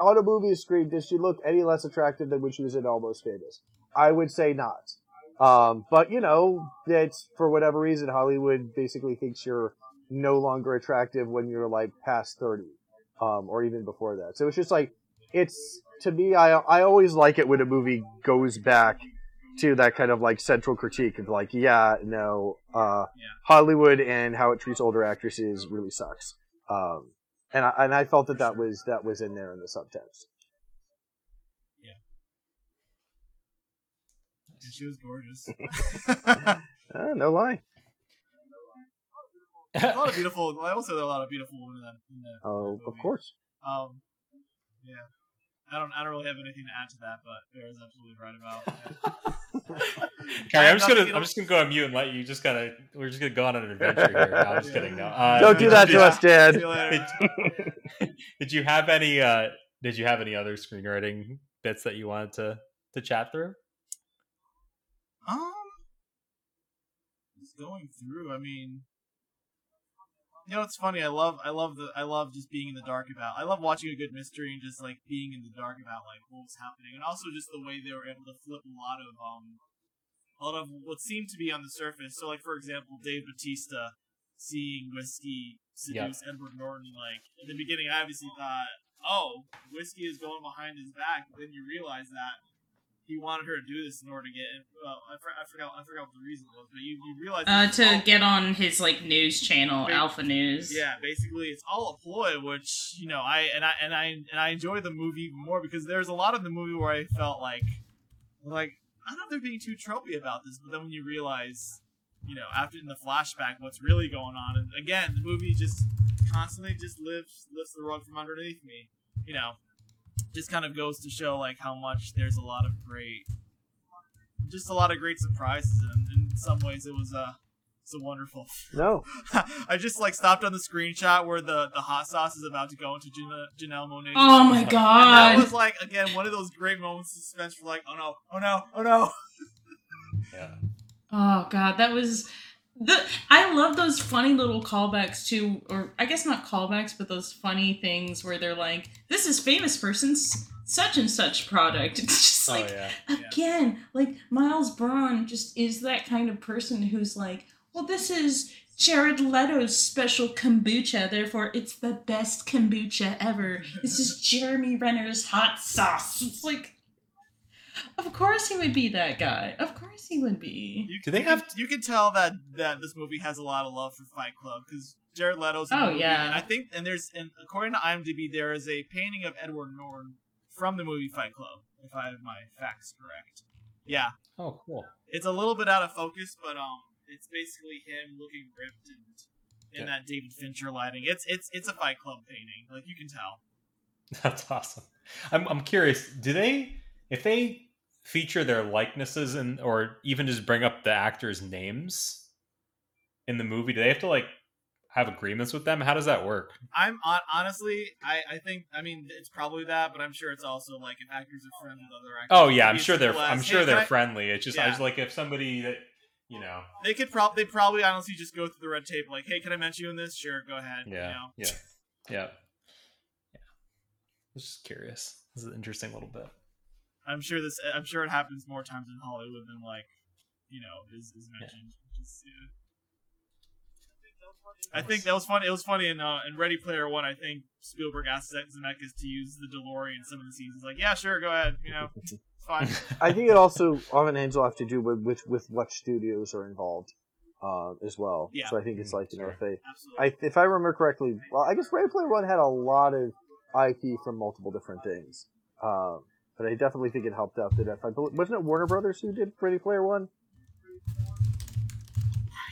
on a movie screen, does she look any less attractive than when she was in Almost Famous? I would say not. Um, but you know, that's for whatever reason, Hollywood basically thinks you're no longer attractive when you're like past thirty, um, or even before that. So it's just like it's to me. I I always like it when a movie goes back to that kind of like central critique of like, yeah, no, uh, Yeah. Hollywood and how it treats older actresses really sucks. Um, and I, and I felt that that was that was in there in the subtext. And she was gorgeous. *laughs* *laughs* Uh, no lie. a lot of beautiful. I also there are a lot of beautiful women in that. Oh, that of course. Um, yeah. I don't. I don't really have anything to add to that, but Bear is absolutely right about. *laughs* Kerey, I'm just gonna I'm just gonna go on mute and let you just gotta we're just gonna go on an adventure here. No, I'm just kidding. No. Uh, Don't do that to us, Dad. Did, did you have any uh did you have any other screenwriting bits that you wanted to to chat through? Um, just going through. I mean, you know, it's funny. I love, I love the, I love just being in the dark about. I love watching a good mystery and just like being in the dark about like what was happening, and also just the way they were able to flip a lot of um, a lot of what seemed to be on the surface. So, like for example, Dave Bautista seeing whiskey seduce Edward Norton. Like in the beginning, I obviously thought, oh, whiskey is going behind his back. But then you realize that he wanted her to do this in order to get. Well, I, for, I forgot. I forgot what the reason was, but you, you realize Uh, to all- get on his like news channel, Alpha News. Yeah, basically, it's all a ploy, which you know, I and I and I and I enjoy the movie even more because there's a lot of the movie where I felt like, like I don't know if they're being too tropey about this, but then when you realize, you know, after in the flashback, what's really going on, and again, the movie just constantly just lifts lifts the rug from underneath me, you know, just kind of goes to show like how much there's a lot of great, just a lot of great surprises, and in some ways, it was uh, it's a wonderful *laughs* No. I just like stopped on the screenshot where the, the hot sauce is about to go into Janelle, Janelle Monae. Oh my And that was like again one of those great moments of suspense for like, oh no, oh no, oh no. Yeah. Oh god, that was the I love those funny little callbacks to or I guess not callbacks, but those funny things where they're like, This is famous person's such and such product. *laughs* It's just Oh like yeah. again, like Miles Bron just is that kind of person who's like, Well, this is Jared Leto's special kombucha, therefore it's the best kombucha ever. This is *laughs* Jeremy Renner's hot sauce. It's like of course he would be that guy. Of course he would be. You, Do they have- Can, you can tell that that this movie has a lot of love for Fight Club because Jared Leto's. In the Oh, movie, yeah. And I think and there's and according to IMDb there is a painting of Edward Norton from the movie Fight Club. If I have my facts correct. Yeah, Oh cool. it's a little bit out of focus, but um, it's basically him looking ripped and in Yeah. that David Fincher lighting. It's it's it's a Fight Club painting, like you can tell. *laughs* That's awesome. I'm I'm curious. Do they if they feature their likenesses and or even just bring up the actors' names in the movie? Do they have to like have agreements with them? How does that work? I'm on, honestly, I, I think, I mean, it's probably that, but I'm sure it's also like if actors are friends with other actors. Oh yeah, I'm sure they're. I'm sure "Hey, they're I-" friendly. It's just I Yeah. was like if somebody that you know. They could probably, they probably honestly just go through the red tape. Like, hey, can I mention you in this? Sure, go ahead. Yeah. You know? Yeah. Yeah. Yeah. I was just curious. This is an interesting little bit. I'm sure this. I'm sure it happens more times in Hollywood than like, you know, is, is mentioned. Just, yeah. I think that was funny. It was funny in uh, in Ready Player One. I think Spielberg asked Zemeckis to use the DeLorean in some of the scenes. He's like, "Yeah, sure, go ahead. You know, it's fine." *laughs* I think it also often hands will have to do with, with, with what studios are involved uh, as well. Yeah. So I think it's like you know if they, I if I remember correctly, well I guess Ready Player One had a lot of IP from multiple different things. Um, but I definitely think it helped out that if I bel- wasn't it Warner Brothers who did Ready Player One?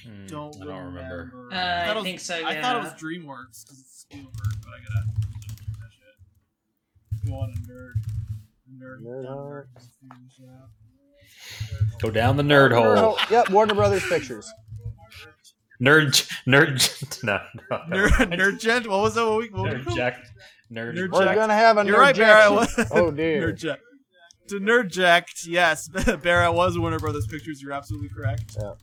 Hmm, don't, I don't remember. Uh, thought I it was- think so, I thought it was. DreamWorks because it's Spielberg, but I gotta that shit. Go on a nerd. Nerd. Nerd dumb nerd. Go down the nerd hole. Yep, Warner Brothers Pictures. Nerd. Nerd. No. *laughs* no, no. Nerd, nerd gent. What was that? What we, what we Nerd jack. Nerd. Nerd We're Jack. gonna have a You're nerd right, Barrett. Oh dear. *laughs* Nerd jack. To nerd jacked, yes. *laughs* Barrett was a Warner Brothers Pictures. You're absolutely correct. Yeah.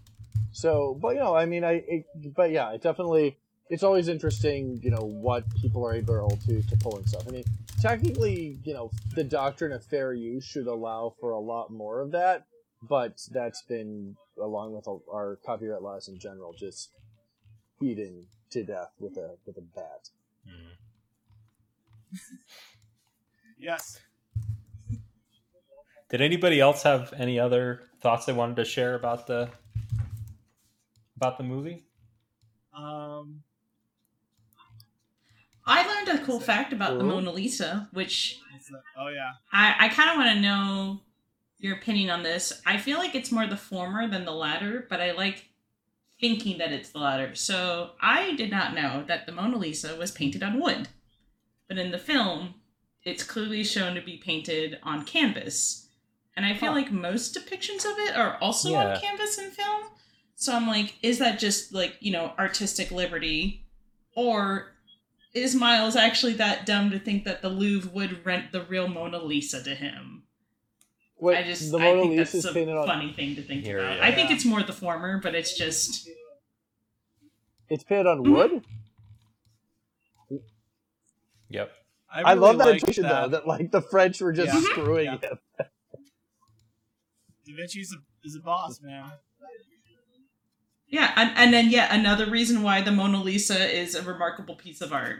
So, but you know, I mean, I, it, but yeah, it definitely, it's always interesting, you know, what people are able to to pull and stuff. I mean, technically, you know, the doctrine of fair use should allow for a lot more of that, but that's been, along with our copyright laws in general, just beaten to death with a with a bat. Hmm. Yes. Did anybody else have any other thoughts they wanted to share about the about the movie? Um. I learned a cool fact about the Mona Lisa, which? Oh yeah. I, I kind of want to know your opinion on this. I feel like it's more the former than the latter, but I like thinking that it's the latter. So I did not know that the Mona Lisa was painted on wood, but in the film, it's clearly shown to be painted on canvas. And I feel Huh. like most depictions of it are also Yeah. on canvas in film. So I'm like, is that just like, you know, artistic liberty? Or is Miles actually that dumb to think that the Louvre would rent the real Mona Lisa to him? Wait, I just the I Mona think Lisa's that's a funny thing to think Here, about. yeah. I think it's more the former, but it's just It's painted on Mhm. wood. Yep. I, I, love that like intuition though. That like the French were just Yeah. Mm-hmm. screwing Yeah. him. *laughs* Da Vinci's a, is a boss, man. yeah, and, and then yet another reason why the Mona Lisa is a remarkable piece of art.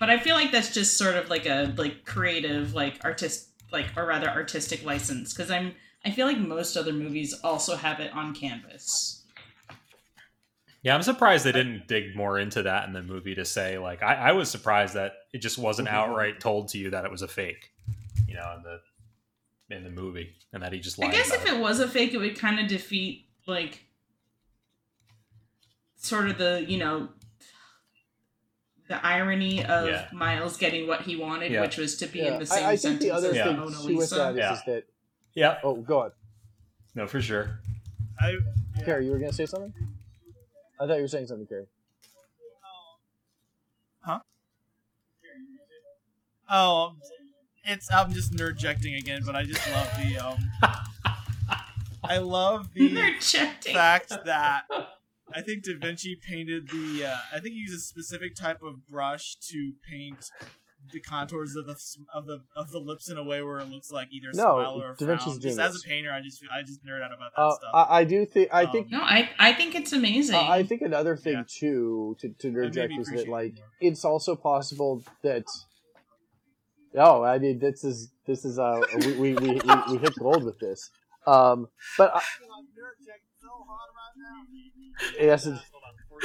But I feel like that's just sort of like a like creative, like artist, like or rather artistic license, because I'm I feel like most other movies also have it on canvas. Yeah, I'm surprised they didn't dig more into that in the movie to say like I, I was surprised that it just wasn't mm-hmm. outright told to you that it was a fake, you know, in the in the movie, and that he just I guess about if it was a fake, it would kind of defeat like sort of the you know the irony of Yeah. Miles getting what he wanted, Yeah. which was to be Yeah, in the same I, I think sentence the other as Yeah. thing Mona too with Lisa. that is, Yeah. is that. Yeah, Oh, go on, no, for sure. I yeah. Kerey. You were gonna say something. I thought you were saying something, Kerey. Huh? Oh, it's I'm just nerdjecting again, but I just love the um. *laughs* I love the They're fact that I think Da Vinci painted the. Uh, I think he used a specific type of brush to paint the contours of the of the of the lips in a way where it looks like either a No, smile or a Da Vinci's frown. doing Just as a painter, I just I just nerd out about that Uh, stuff. I, I do think. I Um, think. No, I I think it's amazing. Uh, I think another thing Yeah. too to to That made interject is that like it it's also possible that. Oh, I mean, this is this is uh we we, we, we, we hit gold with this. Um, but I, yes, it-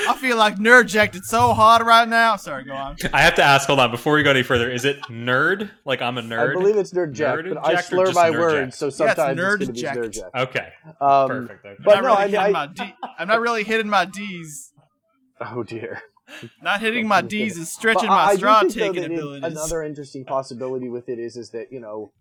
I feel like nerdjected so hard right now. Sorry, go on. I have to ask. Hold on, before we go any further, is it nerd? Like I'm a nerd. I believe it's nerd Nerd but I jacked slur my words, jacked? so Yeah, it's sometimes it's, nerd going to be jacked. Okay, Um, perfect. Okay. but I'm no, not I, really hitting I my D- I'm not really hitting my D's. oh dear. Not hitting my D's is stretching But my I do straw think, though, taking that abilities. Another interesting possibility with it is is that you know,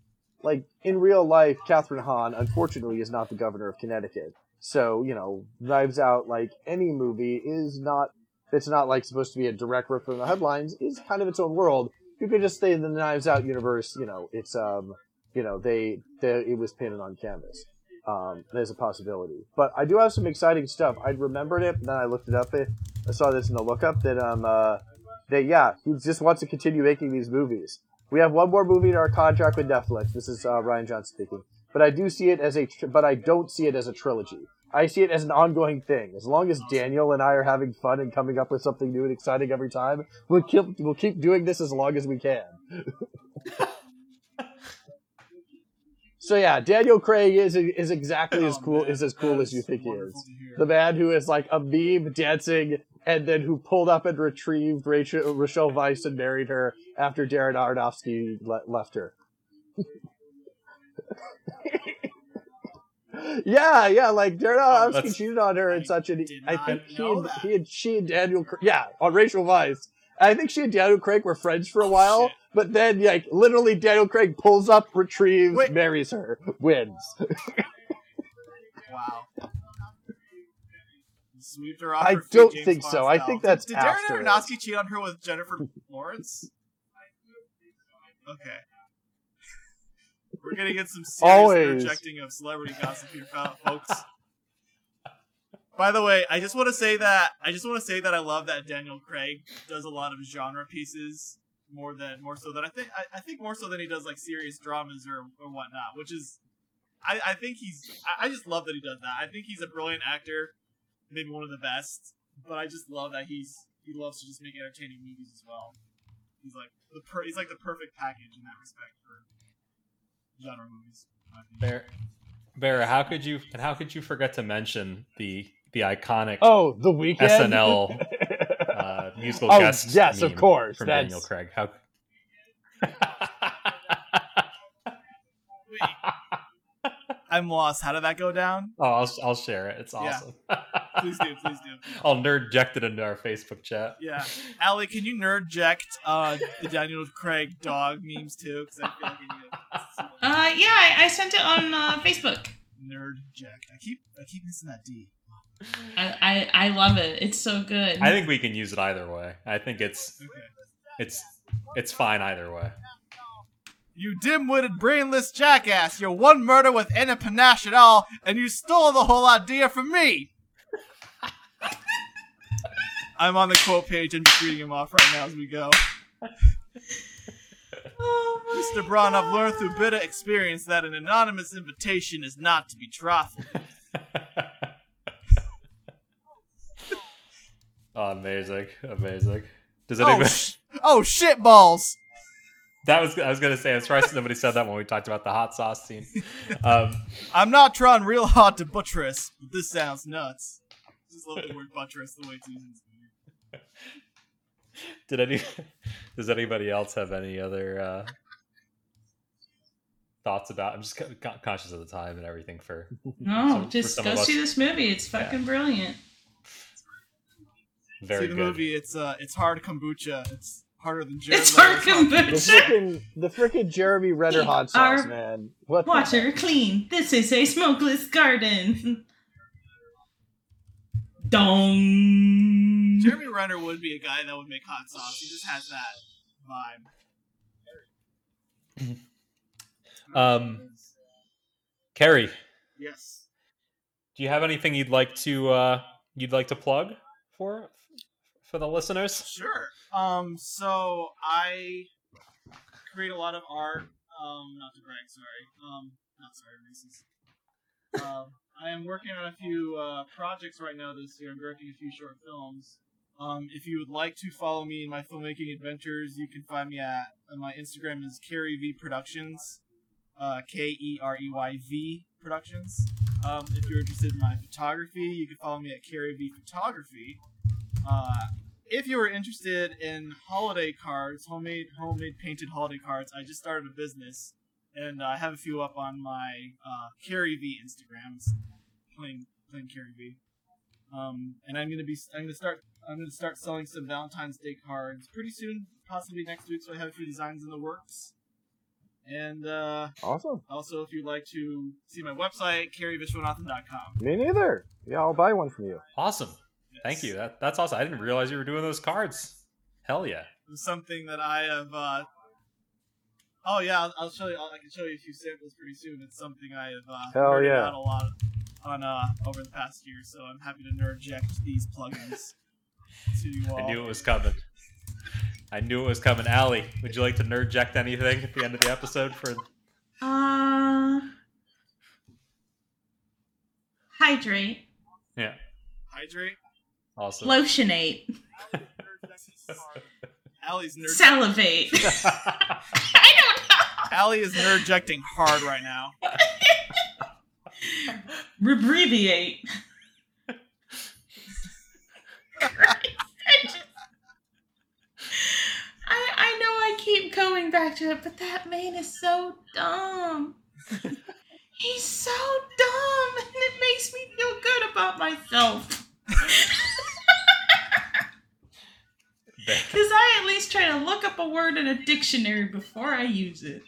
like in real life, Kathryn Hahn unfortunately is not the governor of Connecticut. So you know, Knives Out, like any movie, is not, it's not like supposed to be a direct rip from the headlines is kind of its own world. You could just say in the Knives Out universe, you know, it's um, you know, they, they it was painted on canvas. Um, there's a possibility, but I do have some exciting stuff. I remembered it, then I looked it up. I saw this in the lookup that um, uh, that yeah, he just wants to continue making these movies. We have one more movie in our contract with Netflix. This is uh, Rian Johnson speaking, but I do see it as a, tr- but I don't see it as a trilogy. I see it as an ongoing thing. As long as Daniel and I are having fun and coming up with something new and exciting every time, we'll keep we'll keep doing this as long as we can. *laughs* so yeah, Daniel Craig is is exactly as Oh, cool man, is as cool as you think he is. The man who is like a meme dancing and then who pulled up and retrieved Rachel Rochelle Weisz and married her after Darren Aronofsky le- left her. *laughs* yeah, yeah, like Darren Aronofsky that's- cheated on her in I such an. did I not think he know and, that. he and she and Daniel, Cra- yeah, on Rachel Weisz. I think she and Daniel Craig were friends for a Oh, while, shit. but then like literally Daniel Craig pulls up, retrieves, Wait. marries her, wins. *laughs* Wow. Sweeped her off. I her don't James think Bond so. I think that's Did, after Darren it. Aronofsky cheat on her with Jennifer Lawrence? *laughs* Okay. We're gonna get some serious Always. interjecting of celebrity gossip here, fo- folks. By the way, I just want to say that I just want to say that I love that Daniel Craig does a lot of genre pieces more than more so than I think I, I think more so than he does like serious dramas or, or whatnot, which is I, I think he's I, I just love that he does that. I think he's a brilliant actor, maybe one of the best. But I just love that he's he loves to just make entertaining movies as well. He's like the per, he's like the perfect package in that respect for genre movies. in my opinion. Bear, Bear, how could you and how could you forget to mention the the iconic Oh, the Weeknd. SNL *laughs* uh, musical Oh, guest? yes, of course, from that's- Daniel Craig. How? *laughs* *laughs* I'm lost. How did that go down? oh, I'll I'll share it. It's Yeah. Awesome. Please do, please do. I'll nerdject it into our Facebook chat. Yeah, Allie, can you nerdject uh, the Daniel Craig dog memes too? Because I feel like I need to Uh, yeah, I, I sent it on uh, Facebook. nerdject. I keep I keep missing that D. I, I I love it. It's so good. I think we can use it either way. I think it's Okay. it's it's fine either way. You dim-witted, brainless jackass! You're one murder with any panache at all, and you stole the whole idea from me! I'm on the quote page and just reading him off right now as we go. Oh Mr. Bron, I've learned through bitter experience that an anonymous invitation is not to be trifled. *laughs* oh, amazing, amazing. Does Oh, anybody? sh- oh shit balls! that was I was gonna say. I'm surprised nobody said that when we talked about the hot sauce scene. *laughs* Um, I'm not trying real hard to buttress, but this sounds nuts. I Just love the word buttress the way it's used in this movie. *laughs* did any? *laughs* Does anybody else have any other uh, thoughts about? I'm just co- co- conscious of the time and everything for *laughs* No, some- just some go see this movie. It's fucking brilliant. very See the good. movie, it's uh, it's hard kombucha. It's harder than Jared It's hard Leto's hot The kombucha. freaking the freaking Jeremy Renner hot sauce, man. What the Water clean. This is a smokeless garden. Dong. Jeremy Renner would be a guy that would make hot sauce. He just has that vibe. *laughs* Um, Kerey, Yes. do you have anything you'd like to uh, you'd like to plug for for the listeners? Sure. Um. So I create a lot of art. Um. Not to brag. Sorry. Um. Not sorry, Reese's. Um. I am working on a few uh, projects right now this year. I'm directing a few short films. Um, if you would like to follow me in my filmmaking adventures, you can find me at uh, my Instagram is Kerey V Productions, uh, K E R E Y V Productions. Um, if you're interested in my photography, you can follow me at Kerey V Photography. Uh, if you are interested in holiday cards, homemade homemade painted holiday cards, I just started a business, and I have a few up on my uh, V Instagrams, plain plain Kerey V. Um, and I'm gonna be I'm gonna start I'm gonna start selling some Valentine's Day cards pretty soon, possibly next week. So I have a few designs in the works. And uh, Awesome. also, if you'd like to see my website, carrievishwanathan.com. Me neither. Yeah, I'll buy one from you. Awesome. Thank you. That, that's awesome. I didn't realize you were doing those cards. Hell yeah. It something that I have. Uh... Oh yeah, I'll, I'll show you. I can show you a few samples pretty soon. It's something I have uh, Hell nerded yeah. out a lot on uh, over the past year. So I'm happy to nerdject these plugins to you. I knew it was coming. I knew it was coming. Allie, would you like to nerdject anything at the end of the episode for Uh, hydrate, Yeah. Hydrate. Awesome. lotionate, Allie's nerd. salivate. *laughs* I don't know. Allie is nerdjecting hard right now. *laughs* Rebreviate. I, I know I keep going back to it, but that man is so dumb. He's so dumb, and it makes me feel good about myself. Because I at least try to look up a word in a dictionary before I use it.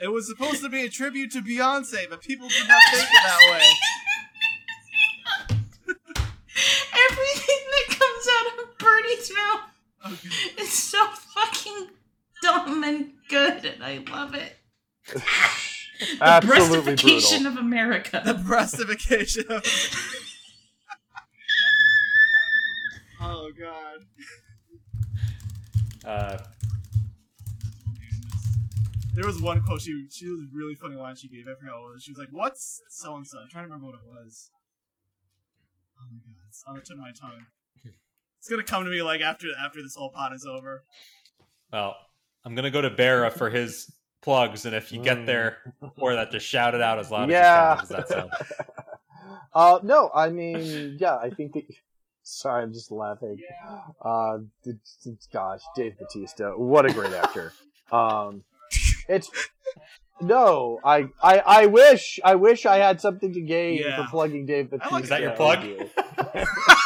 It was supposed to be a tribute to Beyonce, but people did not take it that way. *laughs* Everything that comes out of Okay. is so fucking dumb and good, and I love it. *laughs* the Absolutely breastification brutal. of America. The breastification of. *laughs* oh god. Uh, There was one quote she she was a really funny line she gave. I forgot what it was. She was like, "What's so and so?" I'm trying to remember what it was. Oh my god, it's on the tip of my tongue. It's gonna come to me like after after this whole pot is over. well, I'm gonna go to Barra for his plugs, and if you get there before that, just shout it out as loud Yeah. as you can. How does that sound? *laughs* uh, no, I mean, yeah, I think that. Sorry, I'm just laughing. Uh, d- d- gosh, Dave Bautista, what a great actor. *laughs* Um, it's no, I, I, I wish, I wish I had something to gain Yeah. for plugging Dave Bautista. like Is that your I plug? *laughs*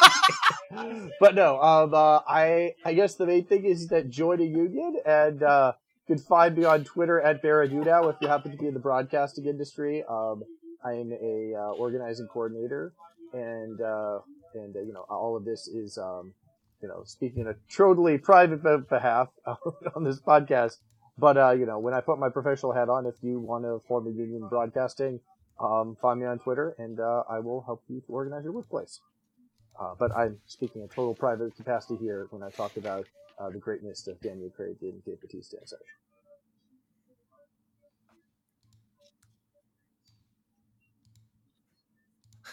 but no, um, uh, I, I guess the main thing is that join a union, and uh, you can find me on Twitter at Baradudao if you happen to be in the broadcasting industry. Um, I am a uh, organizing coordinator, and uh, and uh, you know all of this is um, you know speaking in a totally private behalf *laughs* on this podcast. But uh, you know when I put my professional hat on, if you want to form a union broadcasting, um, find me on Twitter, and I will help you to organize your workplace. Uh, but I'm speaking in total private capacity here when I talk about uh, the greatness of Daniel Craig and Dave Bautista and such.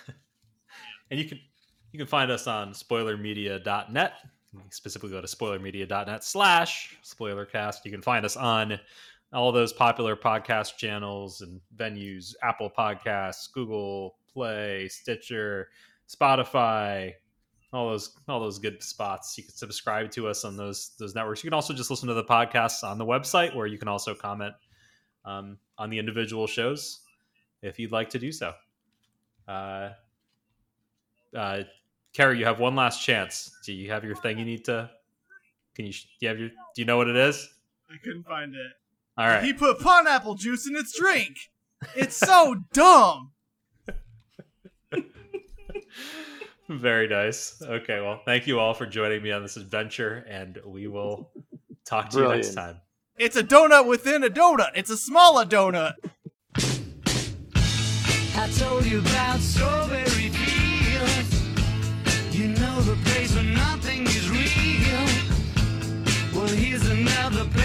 *laughs* And you can you can find us on spoilermedia.net. Specifically go to spoilermedia.net slash spoilercast. You can find us on all those popular podcast channels and venues, Apple Podcasts, Google Play, Stitcher, Spotify, all those all those good spots. You can subscribe to us on those those networks. You can also just listen to the podcasts on the website where you can also comment um, on the individual shows if you'd like to do so. Uh, uh, Kerey, you have one last chance. Do you have your thing you need to? Can you? Do you have your? Do you know what it is? I couldn't find it. All right. He put pineapple juice in its drink. It's so *laughs* dumb. *laughs* Very nice. Okay, well, thank you all for joining me on this adventure, and we will talk to Brilliant. you next time. It's a donut within a donut. It's a smaller donut. I told you about strawberry fields. You know the place where nothing is real. Well, here's another place.